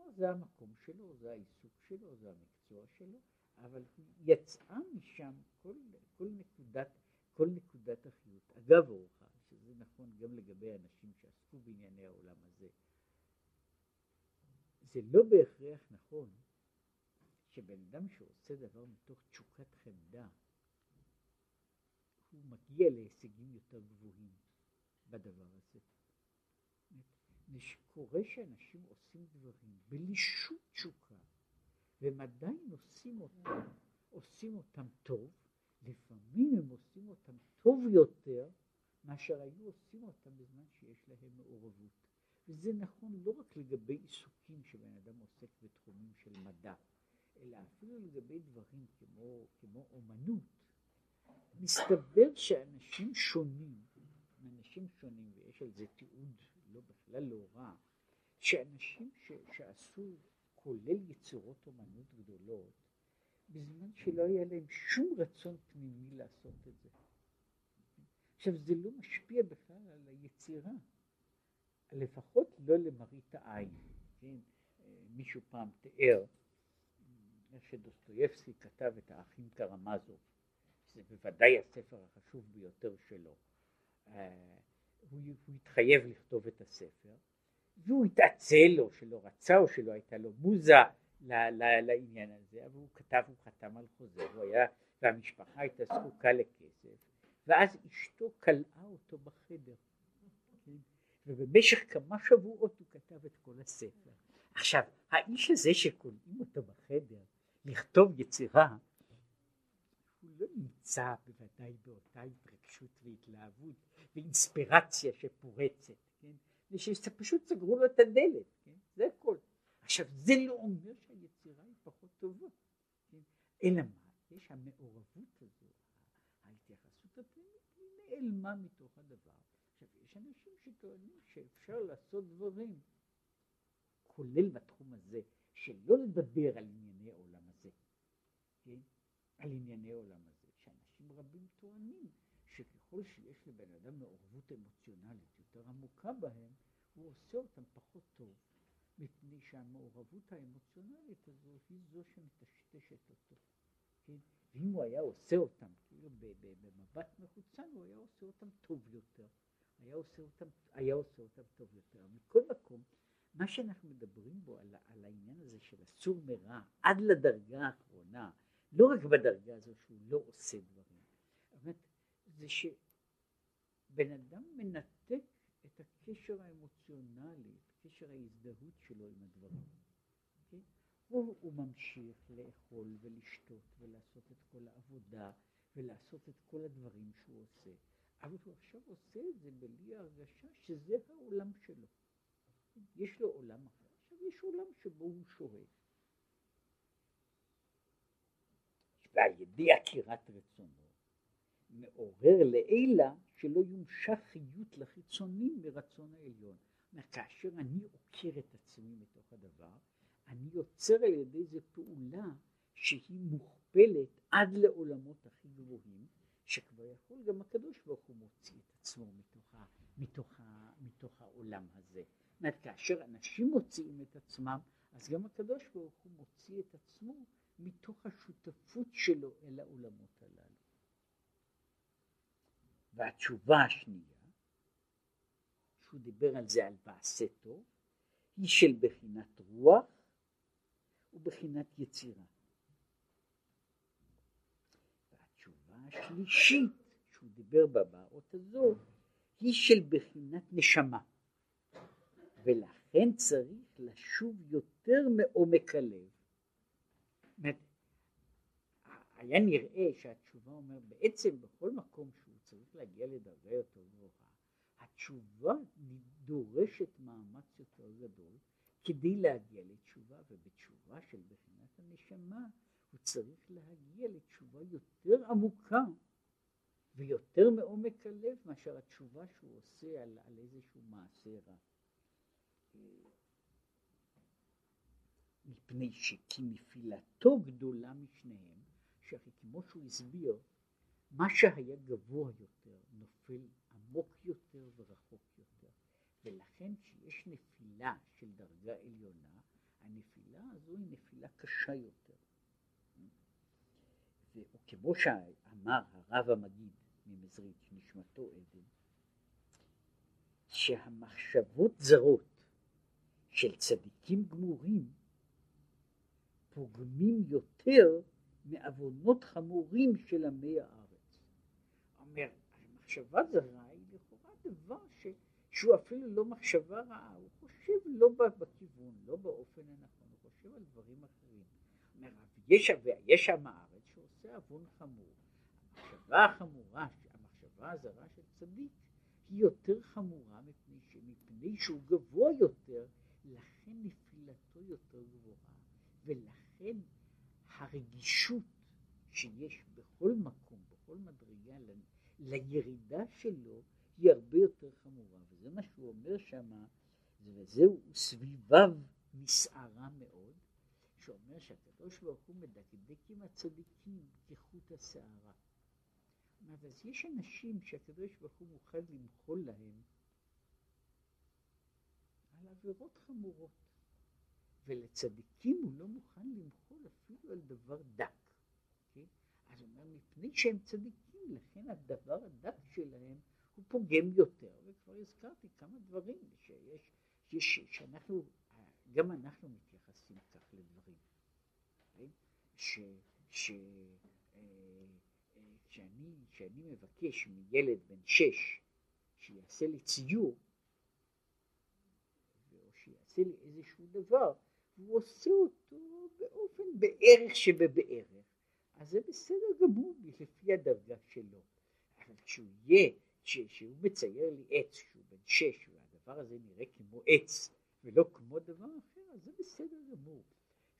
אה, זה המקום שלו, זה העיסוק שלו, זה המקצוע שלו, אבל יצאה משם כל, כל נקודת, כל נקודת החיות. אגב אורחה, שזה נכון גם לגבי אנשים שעסקו בענייני העולם הזה, זה לא בהכרח נכון שבן אדם שעושה דבר מתוך תשוקת חמדה, הוא מגיע להישגים יותר גבוהים בדבר הזה. קורה שאנשים עושים דברים בלי שום תשוקה, והם עדיין עושים אותם, עושים אותם טוב, לפעמים הם עושים אותם טוב יותר מאשר היו עושים אותם בזמן שיש להם מעורבות. וזה נכון לא רק לגבי עיסוקים שבן אדם עוסק בתחומים של מדע, אלא אפילו לגבי דברים כמו, כמו אומנות, מסתבר שאנשים שונים, אנשים שונים, ויש על זה תיעוד לא בכלל לא רע, שאנשים ש, שעשו כולל יצירות אומנות גדולות, בזמן שלא היה להם שום רצון פנימי לעשות את זה. עכשיו זה לא משפיע בכלל על היצירה, לפחות לא למראית העין, כן? מישהו פעם תיאר שדוסטויבסקי כתב את האחים קרמזוב, שזה בוודאי הספר החשוב ביותר שלו. הוא, הוא התחייב לכתוב את הספר, והוא התעצל או שלא רצה או שלא הייתה לו מוזה ל, ל, לעניין הזה, אבל הוא כתב, הוא חתם על חוזה, הוא היה, והמשפחה הייתה זקוקה לכסף, ואז אשתו כלאה אותו בחדר, כן? ובמשך כמה שבועות הוא כתב את כל הספר. עכשיו, האיש הזה שכולאים אותו בחדר, לכתוב יצירה, הוא לא נמצא בוודאי באותה התרגשות והתלהבות ואינספירציה שפורצת, כן? ושפשוט סגרו לו את הדלת, כן? זה הכל. עכשיו זה לא אומר שהיצירה היא פחות טובה, כן? אלא מה? יש המעורבות הזו, ההתייחסות הפנימית נעלמה מתוך הדבר. עכשיו יש אנשים שטוענים שאפשר לעשות דברים, כולל בתחום הזה, שלא לדבר על ענייני עולם כן, על ענייני עולם הזה, שאנשים רבים טוענים שככל שיש לבן אדם מעורבות אמוציונלית יותר עמוקה בהם, הוא עושה אותם פחות טוב, מפני שהמעורבות האמוציונלית הזו היא זו שמטשטשת אותו. כן? ואם הוא היה עושה אותם כאילו במבט מחוצן, הוא היה עושה אותם טוב יותר. היה עושה אותם, היה עושה אותם טוב יותר. מכל מקום, מה שאנחנו מדברים בו על, על העניין הזה של אסור מרע עד לדרגה האחרונה, לא רק בדרגה הזו שהוא לא עושה דברים, זה שבן אדם מנתק את הקשר האמוציונלי, את קשר ההזדהות שלו עם הדברים. אוקיי? הוא, הוא ממשיך לאכול ולשתות ולעשות את כל העבודה ולעשות את כל הדברים שהוא עושה, אבל הוא עכשיו עושה את זה בלי הרגשה שזה העולם שלו. יש לו עולם אחר, עכשיו יש עולם שבו הוא שוהה. ועל ידי עקירת רצונו מעורר לעילה שלא יומשך חיות לחיצונים מרצון העליון. כאשר אני עוקר את עצמי מתוך הדבר, אני יוצר על ידי זה פעולה שהיא מוכפלת עד לעולמות הכי גבוהים, שכבר יכול גם הקדוש ברוך הוא מוציא את עצמו מתוך, ה, מתוך, ה, מתוך העולם הזה. זאת כאשר אנשים מוציאים את עצמם, אז גם הקדוש ברוך הוא מוציא את עצמו מתוך השותפות שלו אל העולמות הללו. והתשובה השנייה, שהוא דיבר על זה על ועשה טוב, היא של בחינת רוח ובחינת יצירה. והתשובה השלישית שהוא דיבר בה באות הזו היא של בחינת נשמה ולכן צריך לשוב יותר מעומק הלב. היה נראה שהתשובה אומר בעצם בכל מקום שהוא צריך להגיע לדרגה יותר גבוהה התשובה דורשת מאמץ יותר גדול כדי להגיע לתשובה, ובתשובה של בחינת הנשמה הוא צריך להגיע לתשובה יותר עמוקה ויותר מעומק הלב מאשר התשובה שהוא עושה על, על איזשהו מעשה רע. מפני שכי נפילתו גדולה משניהם, שהרי כמו שהוא הסביר, מה שהיה גבוה יותר נופל עמוק יותר ורחוק יותר. ולכן כשיש נפילה של דרגה עליונה, הנפילה הזו היא נפילה קשה יותר. וכמו שאמר הרב המגיד ממזריץ', נשמתו עדן, שהמחשבות זרות של צדיקים גמורים פוגמים יותר מעוונות חמורים של עמי הארץ. אומר, המחשבה זרה היא לכאורה דבר ש, שהוא אפילו לא מחשבה רעה, הוא חושב לא בכיוון, לא באופן הנכון, הוא חושב על דברים אחרים. יש, עם הארץ שעושה עוון חמור. המחשבה החמורה, המחשבה הזרה של צדיק, היא יותר חמורה מפני, מפני שהוא גבוה יותר, לכן נפילתו יותר גבוהה, ולכן הרגישות שיש בכל מקום, בכל מדרגה, לירידה שלו, היא הרבה יותר חמורה, וזה מה שהוא אומר שם, וזהו סביביו נסערה מאוד, שאומר שהקדוש ברוך הוא מדקדק עם הצדיקים כחוט השערה. אז יש אנשים שהקדוש ברוך הוא מוכן למחול להם על עבירות חמורות. ולצדיקים הוא לא מוכן למחול אפילו על דבר דק. כן? אז הוא אומר, מפני שהם צדיקים, לכן הדבר הדק שלהם הוא פוגם יותר. וכבר הזכרתי כמה דברים שיש, שיש, שאנחנו, גם אנחנו מתייחסים כך לדברים. כן? ש, ש, אה, אה, שאני, שאני מבקש מילד בן שש שיעשה לי ציור, או שיעשה לי איזשהו דבר, והוא עושה אותו באופן בערך שבבערך, אז זה בסדר גמור לפי הדרגה שלו. אבל כשהוא יהיה, שהוא מצייר לי עץ שהוא בן שש והדבר הזה נראה כמו עץ ולא כמו דבר אחר, אז זה בסדר גמור.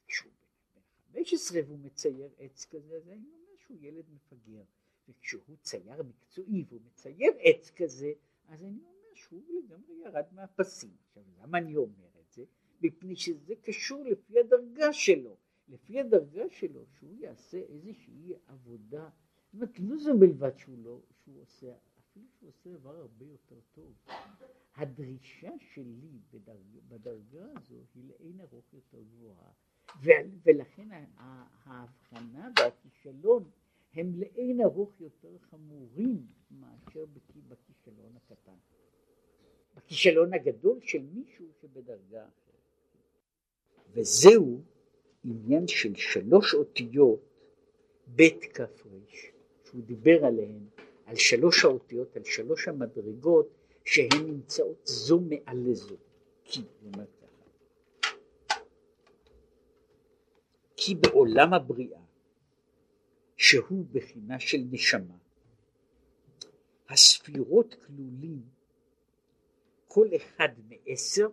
כשהוא בן חמש עשרה והוא מצייר עץ כזה, אז אני אומר שהוא ילד מפגר. וכשהוא צייר מקצועי והוא מצייר עץ כזה, אז אני אומר שהוא לגמרי ירד מהפסים. עכשיו, למה אני אומר את זה? מפני שזה קשור לפי הדרגה שלו, לפי הדרגה שלו, שהוא יעשה איזושהי עבודה, זאת אומרת, לא זה בלבד שהוא לא, שהוא עושה, אפילו שהוא עושה דבר הרבה יותר טוב. הדרישה שלי בדרג, בדרגה הזו היא לאין ארוך יותר גבוהה, ולכן ההבחנה והכישלון הם לאין ארוך יותר חמורים מאשר בכישלון הקטן. בכישלון הגדול של מישהו שבדרגה אחרת. וזהו עניין של שלוש אותיות בית כ"ר, שהוא דיבר עליהן, על שלוש האותיות, על שלוש המדרגות שהן נמצאות זו מעל לזו. כי, הוא אומר ככה, כי בעולם הבריאה, שהוא בחינה של נשמה, הספירות כלולים כל אחד מעשר,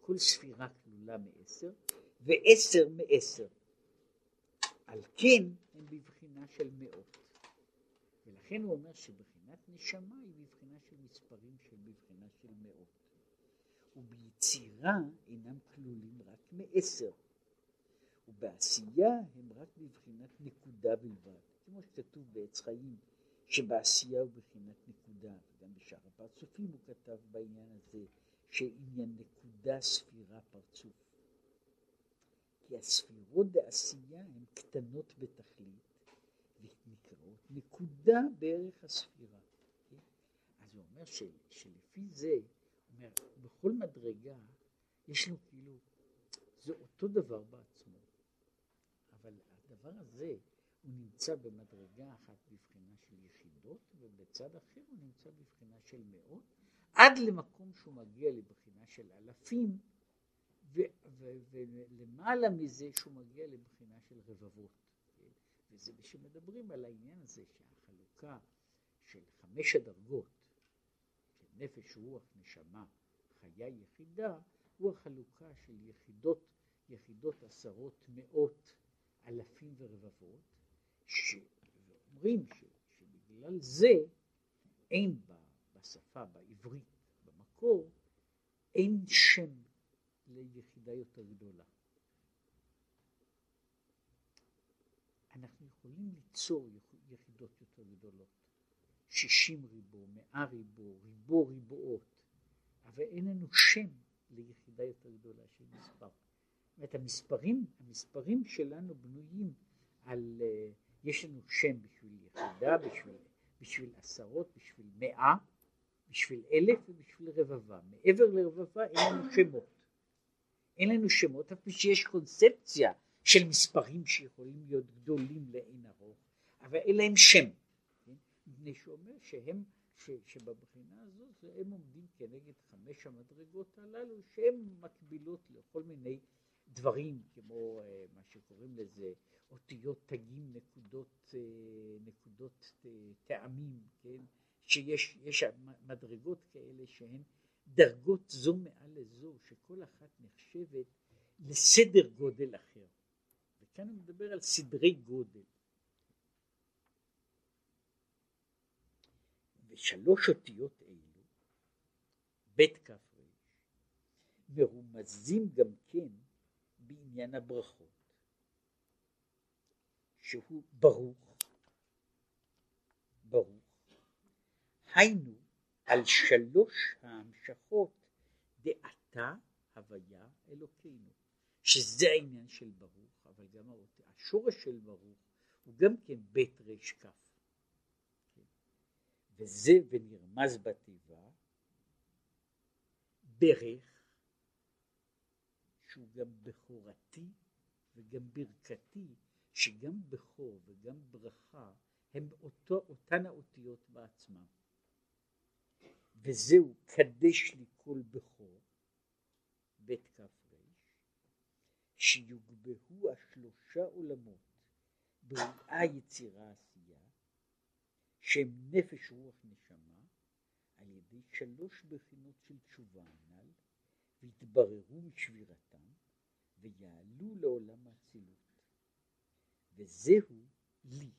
כל ספירה כלולה מעשר, ועשר מעשר. על כן הם בבחינה של מאות. ולכן הוא אומר שבחינת נשמה היא בבחינה של מספרים של בבחינה של מאות. וביצירה אינם כלולים רק מעשר, ובעשייה הם רק בבחינת נקודה בלבד, כמו שכתוב בעץ חיים, שבעשייה הוא בבחינת נקודה, וגם בשאר הפרצופים הוא כתב בעניין הזה, שעניין נקודה ספירה פרצוף. כי הספירות בעשייה הן קטנות בתכלית, ונקראות נקודה בערך הספירה. כן? אז הוא אומר של, שלפי זה, אומר, בכל מדרגה יש לו כאילו, זה אותו דבר בעצמו, אבל הדבר הזה הוא נמצא במדרגה אחת בבחינה של יחידות, ובצד אחר הוא נמצא בבחינה של מאות, עד למקום שהוא מגיע לבחינה של אלפים, ולמעלה מזה שהוא מגיע לבחינה של רבבות. וזה כשמדברים על העניין הזה שהחלוקה של חמש הדרגות, של נפש, רוח, נשמה, חיה יחידה, הוא החלוקה של יחידות, יחידות עשרות, מאות, אלפים ורבבות, שאומרים ש, שבגלל זה אין בשפה, בעברית, במקור, אין שם ליחידה יותר גדולה. אנחנו יכולים ליצור יחידות יותר גדולות, שישים ריבו, מאה ריבו, ריבו ריבועות, אבל אין לנו שם ליחידה יותר גדולה של מספר. זאת אומרת, המספרים, המספרים שלנו בנויים על, uh, יש לנו שם בשביל יחידה, בשביל, בשביל עשרות, בשביל מאה, בשביל אלף ובשביל רבבה. מעבר לרבבה אין לנו שמות. אין לנו שמות, אף שיש קונספציה של מספרים שיכולים להיות גדולים לאין ארוך, אבל אין להם שם. מפני שאומר שהם, ש, שבבחינה הזאת הם עומדים כנגד חמש המדרגות הללו שהן מקבילות לכל מיני דברים כמו אה, מה שקוראים לזה אותיות תגים נקודות, אה, נקודות אה, טעמים, כן? שיש מדרגות כאלה שהן דרגות זו מעל לזו, שכל אחת נחשבת לסדר גודל אחר. וכאן הוא מדבר על סדרי גודל. ושלוש אותיות אלו, בית כ"ר, מרומזים גם כן בעניין הברכות, שהוא ברוך, ברוך, היינו על שלוש ההמשכות דעתה הוויה אלוקינו, שזה העניין של ברוך, אבל גם השורש של ברוך הוא גם כן בית ריש כף. וזה ונרמז בתיבה ברך שהוא גם בכורתי וגם ברכתי, שגם בכור וגם ברכה הם אותו, אותן האותיות בעצמם. וזהו קדש לי כל בכור, בית כ"ר, שיוגבהו השלושה עולמות בריאה יצירה עשייה, שהם נפש רוח נשמה, על ידי שלוש בחינות של תשובה הנ"ל, ויתבררו משבירתם, ויעלו לעולם האצילות. וזהו לי,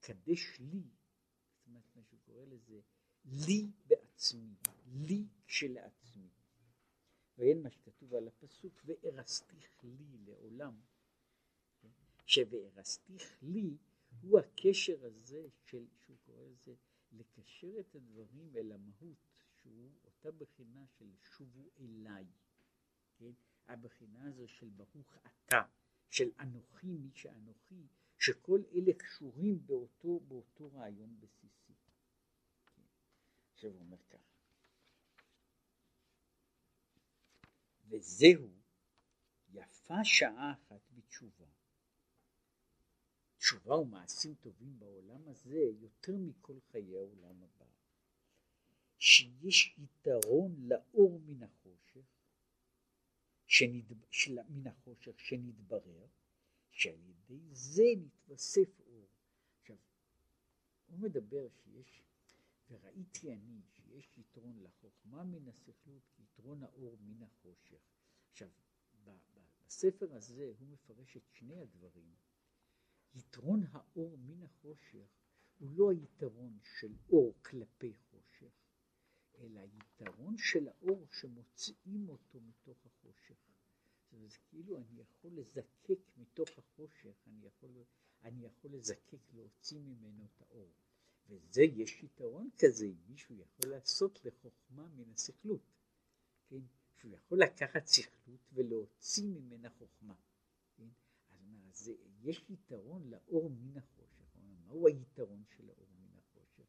קדש לי, זאת אומרת מה שהוא קורא לזה לי בעצמי, לי כשלעצמי. ואין מה שכתוב על הפסוק, וארסתיך לי לעולם. שווארסתיך לי הוא הקשר הזה של, שהוא קורא לזה, לקשר את הדברים אל המהות, שהוא אותה בחינה של שובו אליי. כן? הבחינה הזו של ברוך אתה, של אנוכי מי שאנוכי, שכל אלה קשורים באותו, באותו רעיון בסיסי. עכשיו הוא אומר ככה, וזהו יפה שעה אחת בתשובה. תשובה ומעשים טובים בעולם הזה יותר מכל חיי העולם הבא. שיש יתרון לאור מן החושך, שנד... של... מן החושך שנתברר, שעל ידי זה נתווסף אור. עכשיו, הוא מדבר שיש וראיתי אני שיש יתרון לחוכמה מן הסכלות כיתרון האור מן החושך. עכשיו, בספר הזה הוא מפרש את שני הדברים. יתרון האור מן החושך הוא לא היתרון של אור כלפי חושך, אלא היתרון של האור שמוציאים אותו מתוך החושך. זה כאילו אני יכול לזקק מתוך החושך, אני יכול, אני יכול לזקק, להוציא ממנו את האור. וזה, יש יתרון כזה, מישהו יכול לעשות לחוכמה מן הסכלות, כן? שהוא יכול לקחת סכלות ולהוציא ממנה חוכמה. כן? אז זה, יש יתרון לאור מן החושך. מהו היתרון של האור מן החושך?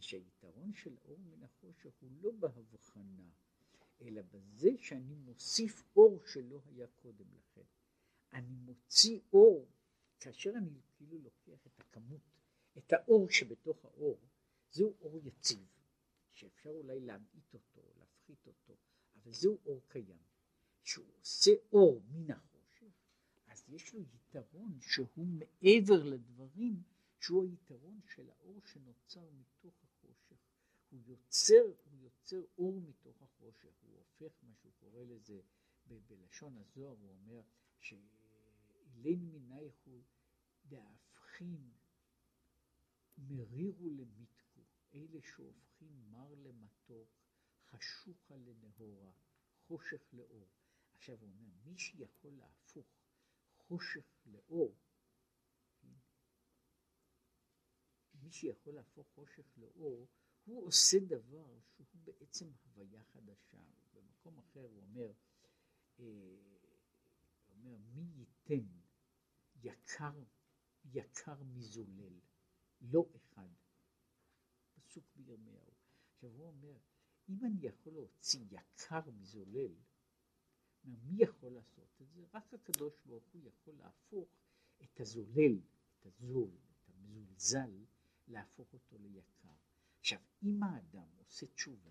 שהיתרון של האור מן החושך הוא לא בהבחנה, אלא בזה שאני מוסיף אור שלא היה קודם לכן. אני מוציא אור, כאשר אני כאילו לוקח את הכמות, את האור שבתוך האור, זהו אור יציב, שאפשר אולי להמעיט אותו, להפחית אותו, אבל זהו אור קיים. שהוא עושה אור מן החושך, אז יש לו יתרון שהוא מעבר לדברים, שהוא היתרון של האור שנוצר מתוך החושך. הוא יוצר, הוא יוצר אור מתוך החושך, הוא הופך מה שהוא קורא לזה ב- בלשון הזוהר, הוא אומר שאילן מנייכו דהפכין מרירו למיתקו, אלה שהופכים מר למתוק, חשוכה לנהורה, חושך לאור. עכשיו הוא אומר, מי שיכול להפוך חושך לאור, מי שיכול להפוך חושך לאור, הוא עושה דבר שהוא בעצם הוויה חדשה. במקום אחר הוא אומר, אה, אומר מי ייתן יקר, יקר מזולל, לא אחד. פסוק בירמיהו. עכשיו הוא אומר, אם אני יכול להוציא יקר מזולל, מי יכול לעשות את זה? רק הקדוש ברוך הוא יכול להפוך את הזולל, את הזול, את המזולזל, להפוך אותו ליקר. עכשיו, אם האדם עושה תשובה,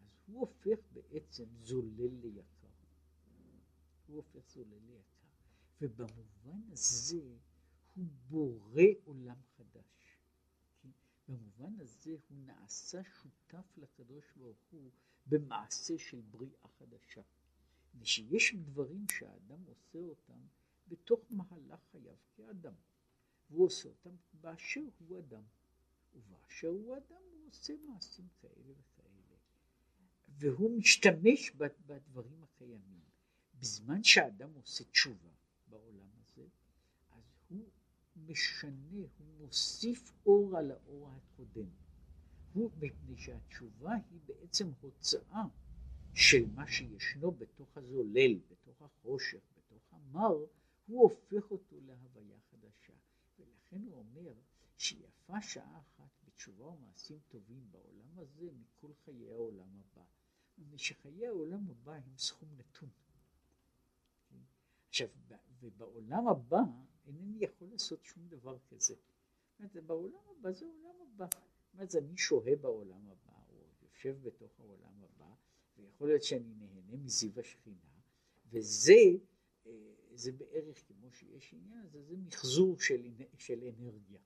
אז הוא הופך בעצם זולל ליקר. הוא הופך זולל ליקר. ובמובן הזה הוא בורא עולם חדש. כן? במובן הזה הוא נעשה שותף לקדוש ברוך הוא במעשה של בריאה חדשה. ושיש דברים שהאדם עושה אותם בתוך מהלך חייו כאדם. והוא עושה אותם באשר הוא אדם. ובאשר הוא אדם הוא עושה מעשים כאלה וכאלה. והוא משתמש בדברים הקיימים. בזמן שהאדם עושה תשובה בעולם הזה, אז הוא משנה, הוא מוסיף אור על האור הקודם. הוא, מפני שהתשובה היא בעצם הוצאה של מה שישנו בתוך הזולל, בתוך החושך, בתוך המר, הוא הופך אותו להוויה חדשה. ולכן הוא אומר שיפה שעה אחת בתשובה ומעשים טובים בעולם הזה מכל חיי העולם הבא. מפני שחיי העולם הבא הם סכום נתון. עכשיו, ובעולם הבא אינני יכול לעשות שום דבר כזה. אומרת, בעולם הבא זה עולם הבא. אומרת, אני שוהה בעולם הבא, או יושב בתוך העולם הבא, ויכול להיות שאני נהנה מזיו השכינה, וזה אה, זה בערך כמו שיש עניין הזה, זה מחזור של, של אנרגיה.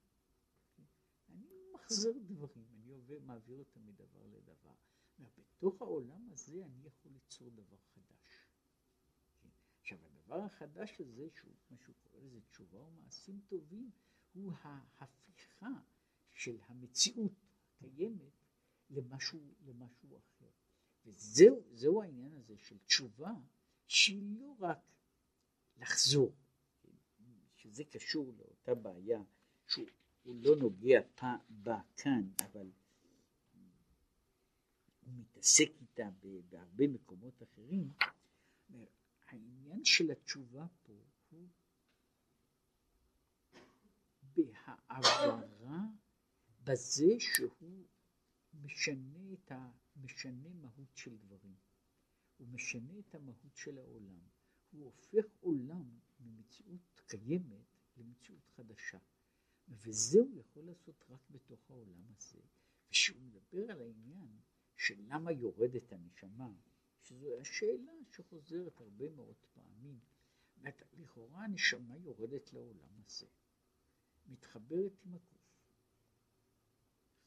אני מחזר דברים, אני עובר, מעביר אותם מדבר לדבר. בתוך העולם הזה אני יכול ליצור דבר חדש. עכשיו הדבר החדש הזה, שהוא, מה שהוא קורא לזה תשובה ומעשים טובים, הוא ההפיכה של המציאות הקיימת למשהו, למשהו אחר. וזהו העניין הזה של תשובה שהיא לא רק לחזור, שזה קשור לאותה בעיה שהוא לא נוגע בה כאן, אבל הוא מתעסק איתה בהרבה מקומות אחרים. העניין של התשובה פה הוא בהעברה בזה שהוא משנה את ה... משנה מהות של דברים. הוא משנה את המהות של העולם. הוא הופך עולם ממציאות קיימת למציאות חדשה. וזה הוא יכול לעשות רק בתוך העולם הזה. וכשהוא מדבר על העניין של למה יורדת הנשמה, שזו השאלה שחוזרת הרבה מאוד פעמים. לכאורה הנשמה יורדת לעולם הזה, מתחברת עם הגוף,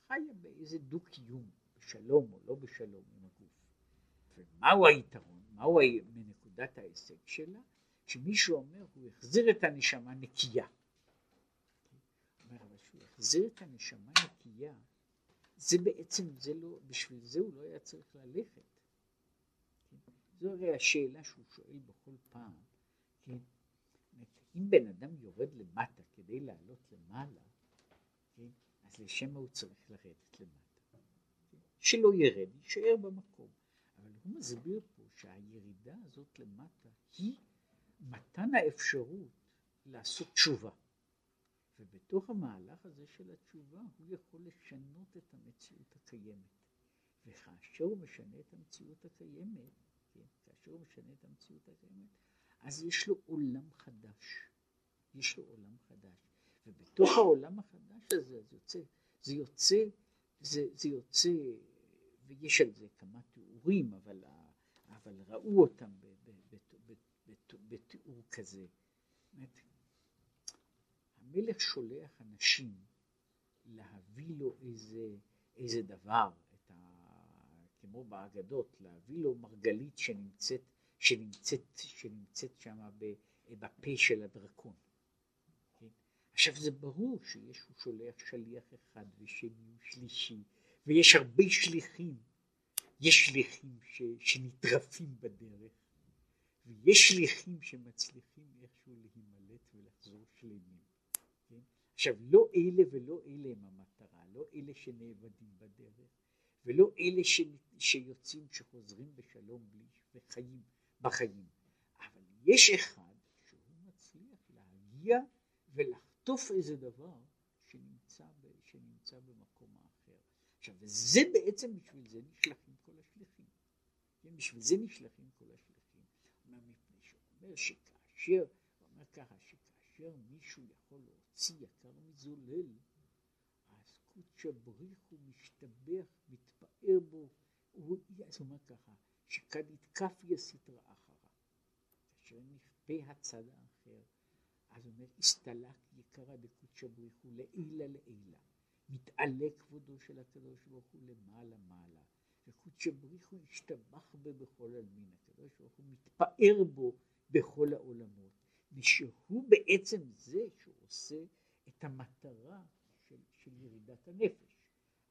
חיה באיזה דו-קיום, בשלום או לא בשלום עם הגוף. ומהו היתרון? מהו מנקודת ההישג שלה? שמישהו אומר, הוא החזיר את הנשמה נקייה. אבל שהוא זרת הנשמה נקייה, זה בעצם, זה לא, בשביל זה הוא לא היה צריך ללכת. זו הרי השאלה שהוא שואל בכל פעם, כן? אם בן אדם יורד למטה כדי לעלות למעלה, כן? אז לשם הוא צריך לרדת למטה? כן? שלא ירד, יישאר במקום. אבל הוא מסביר פה שהירידה הזאת למטה היא מתן האפשרות לעשות תשובה. ובתוך המהלך הזה של התשובה הוא יכול לשנות את המציאות הקיימת. וכאשר הוא משנה את המציאות הקיימת, כן, כאשר הוא משנה את המציאות הקיימת, אז יש לו עולם חדש. יש לו עולם חדש. ובתוך העולם החדש הזה זה יוצא, זה יוצא, זה, זה יוצא, ויש על זה כמה תיאורים, אבל, אבל ראו אותם בתיאור כזה. המלך שולח אנשים להביא לו איזה, איזה דבר, כמו באגדות, להביא לו מרגלית שנמצאת, שנמצאת, שנמצאת שם בפה של הדרקון. כן? עכשיו זה ברור שיש, הוא שולח שליח אחד ושני ושלישי, ויש הרבה שליחים. יש שליחים ש, שנטרפים בדרך, ויש שליחים שמצליחים איכשהו להימלט ולחזור שלמים. עכשיו לא אלה ולא אלה הם המטרה, לא אלה שנאבדים בדרך ולא אלה ש... שיוצאים שחוזרים בשלום בלי וחיים בחיים, אבל יש אחד שהוא מצליח להגיע ולחטוף איזה דבר שנמצא, ב... שנמצא במקום האחר. עכשיו וזה בעצם בשביל זה נשלחים כל השליחים, כן? בשביל זה נשלחים כל השליחים, מפני שהוא אומר שכאשר, הוא אומר ככה, שכאשר מישהו יכול להוציא יקר מזולל, קודשא בריך הוא משתבח, מתפאר בו, הוא, אומר ככה, שכד יתקפיה סטרא אחרא, כאשר נכפה הצד האחר, אז אומר, הסתלק יקרא דקודשא בריך הוא לעילה לעילה, מתעלה כבודו של הקדוש ברוך הוא למעלה מעלה, וקודשא בריך הוא השתבח בה בכל עלמין, הקדוש ברוך הוא מתפאר בו בכל העולמות, ושהוא בעצם זה שהוא עושה את המטרה של, של ירידת הנפש.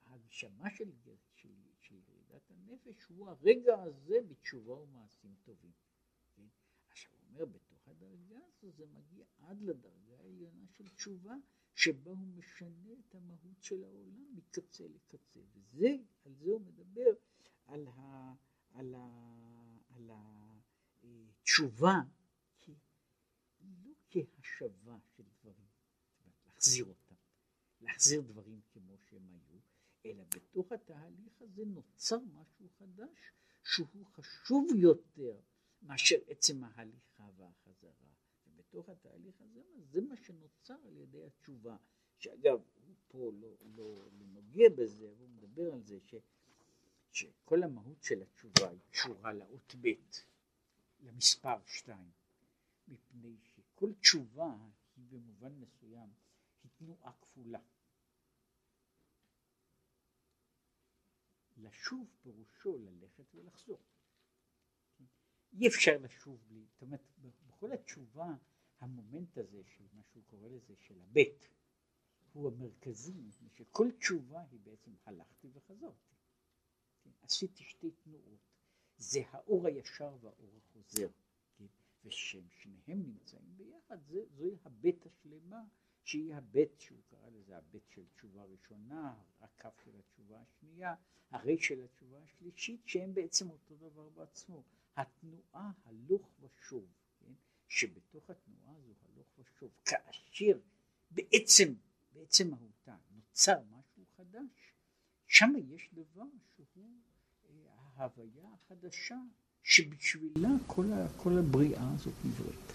ההגשמה של, של, של ירידת הנפש הוא הרגע הזה בתשובה ומעשים טובים. כן? עכשיו הוא אומר, בתוך הדרגה הזו זה מגיע עד לדרגה העליונה של תשובה, שבה הוא משנה את המהות של העולם מקצה לקצה. וזה, על זה הוא מדבר, על, ה, על, ה, על התשובה, אה, כי, לא כהשבה של דברים, להחזיר אותם, להחזיר דברים כמו שהם היו, אלא בתוך התהליך הזה נוצר משהו חדש שהוא חשוב יותר מאשר עצם ההליכה והחזרה. ובתוך התהליך הזה, זה מה שנוצר על ידי התשובה, שאגב, הוא פה לא, לא, לא נוגע בזה, אבל הוא מדבר על זה ש, שכל המהות של התשובה היא קשורה לאות ב', למספר שתיים, מפני שכל תשובה היא במובן מסוים תנועה כפולה. לשוב פירושו ללכת ולחזור. אי אפשר לשוב בלי, זאת אומרת, בכל התשובה המומנט הזה של מה שהוא קורא לזה של הבית הוא המרכזי, מפני שכל תשובה היא בעצם הלכתי וחזרתי. כן? עשיתי שתי תנועות, זה האור הישר והאור החוזר, כן? וששניהם נמצאים ביחד, זה, זוהי הבית השלמה שהיא הבית שהוא קרא לזה הבית של תשובה ראשונה, הכף של התשובה השנייה, הרי של התשובה השלישית, שהם בעצם אותו דבר בעצמו. התנועה הלוך ושוב, כן? שבתוך התנועה הזו הלוך ושוב, כאשר בעצם, בעצם מהותה נוצר משהו חדש, שם יש דבר שהוא אה, ההוויה החדשה שבשבילה כל, כל הבריאה הזאת נבראת.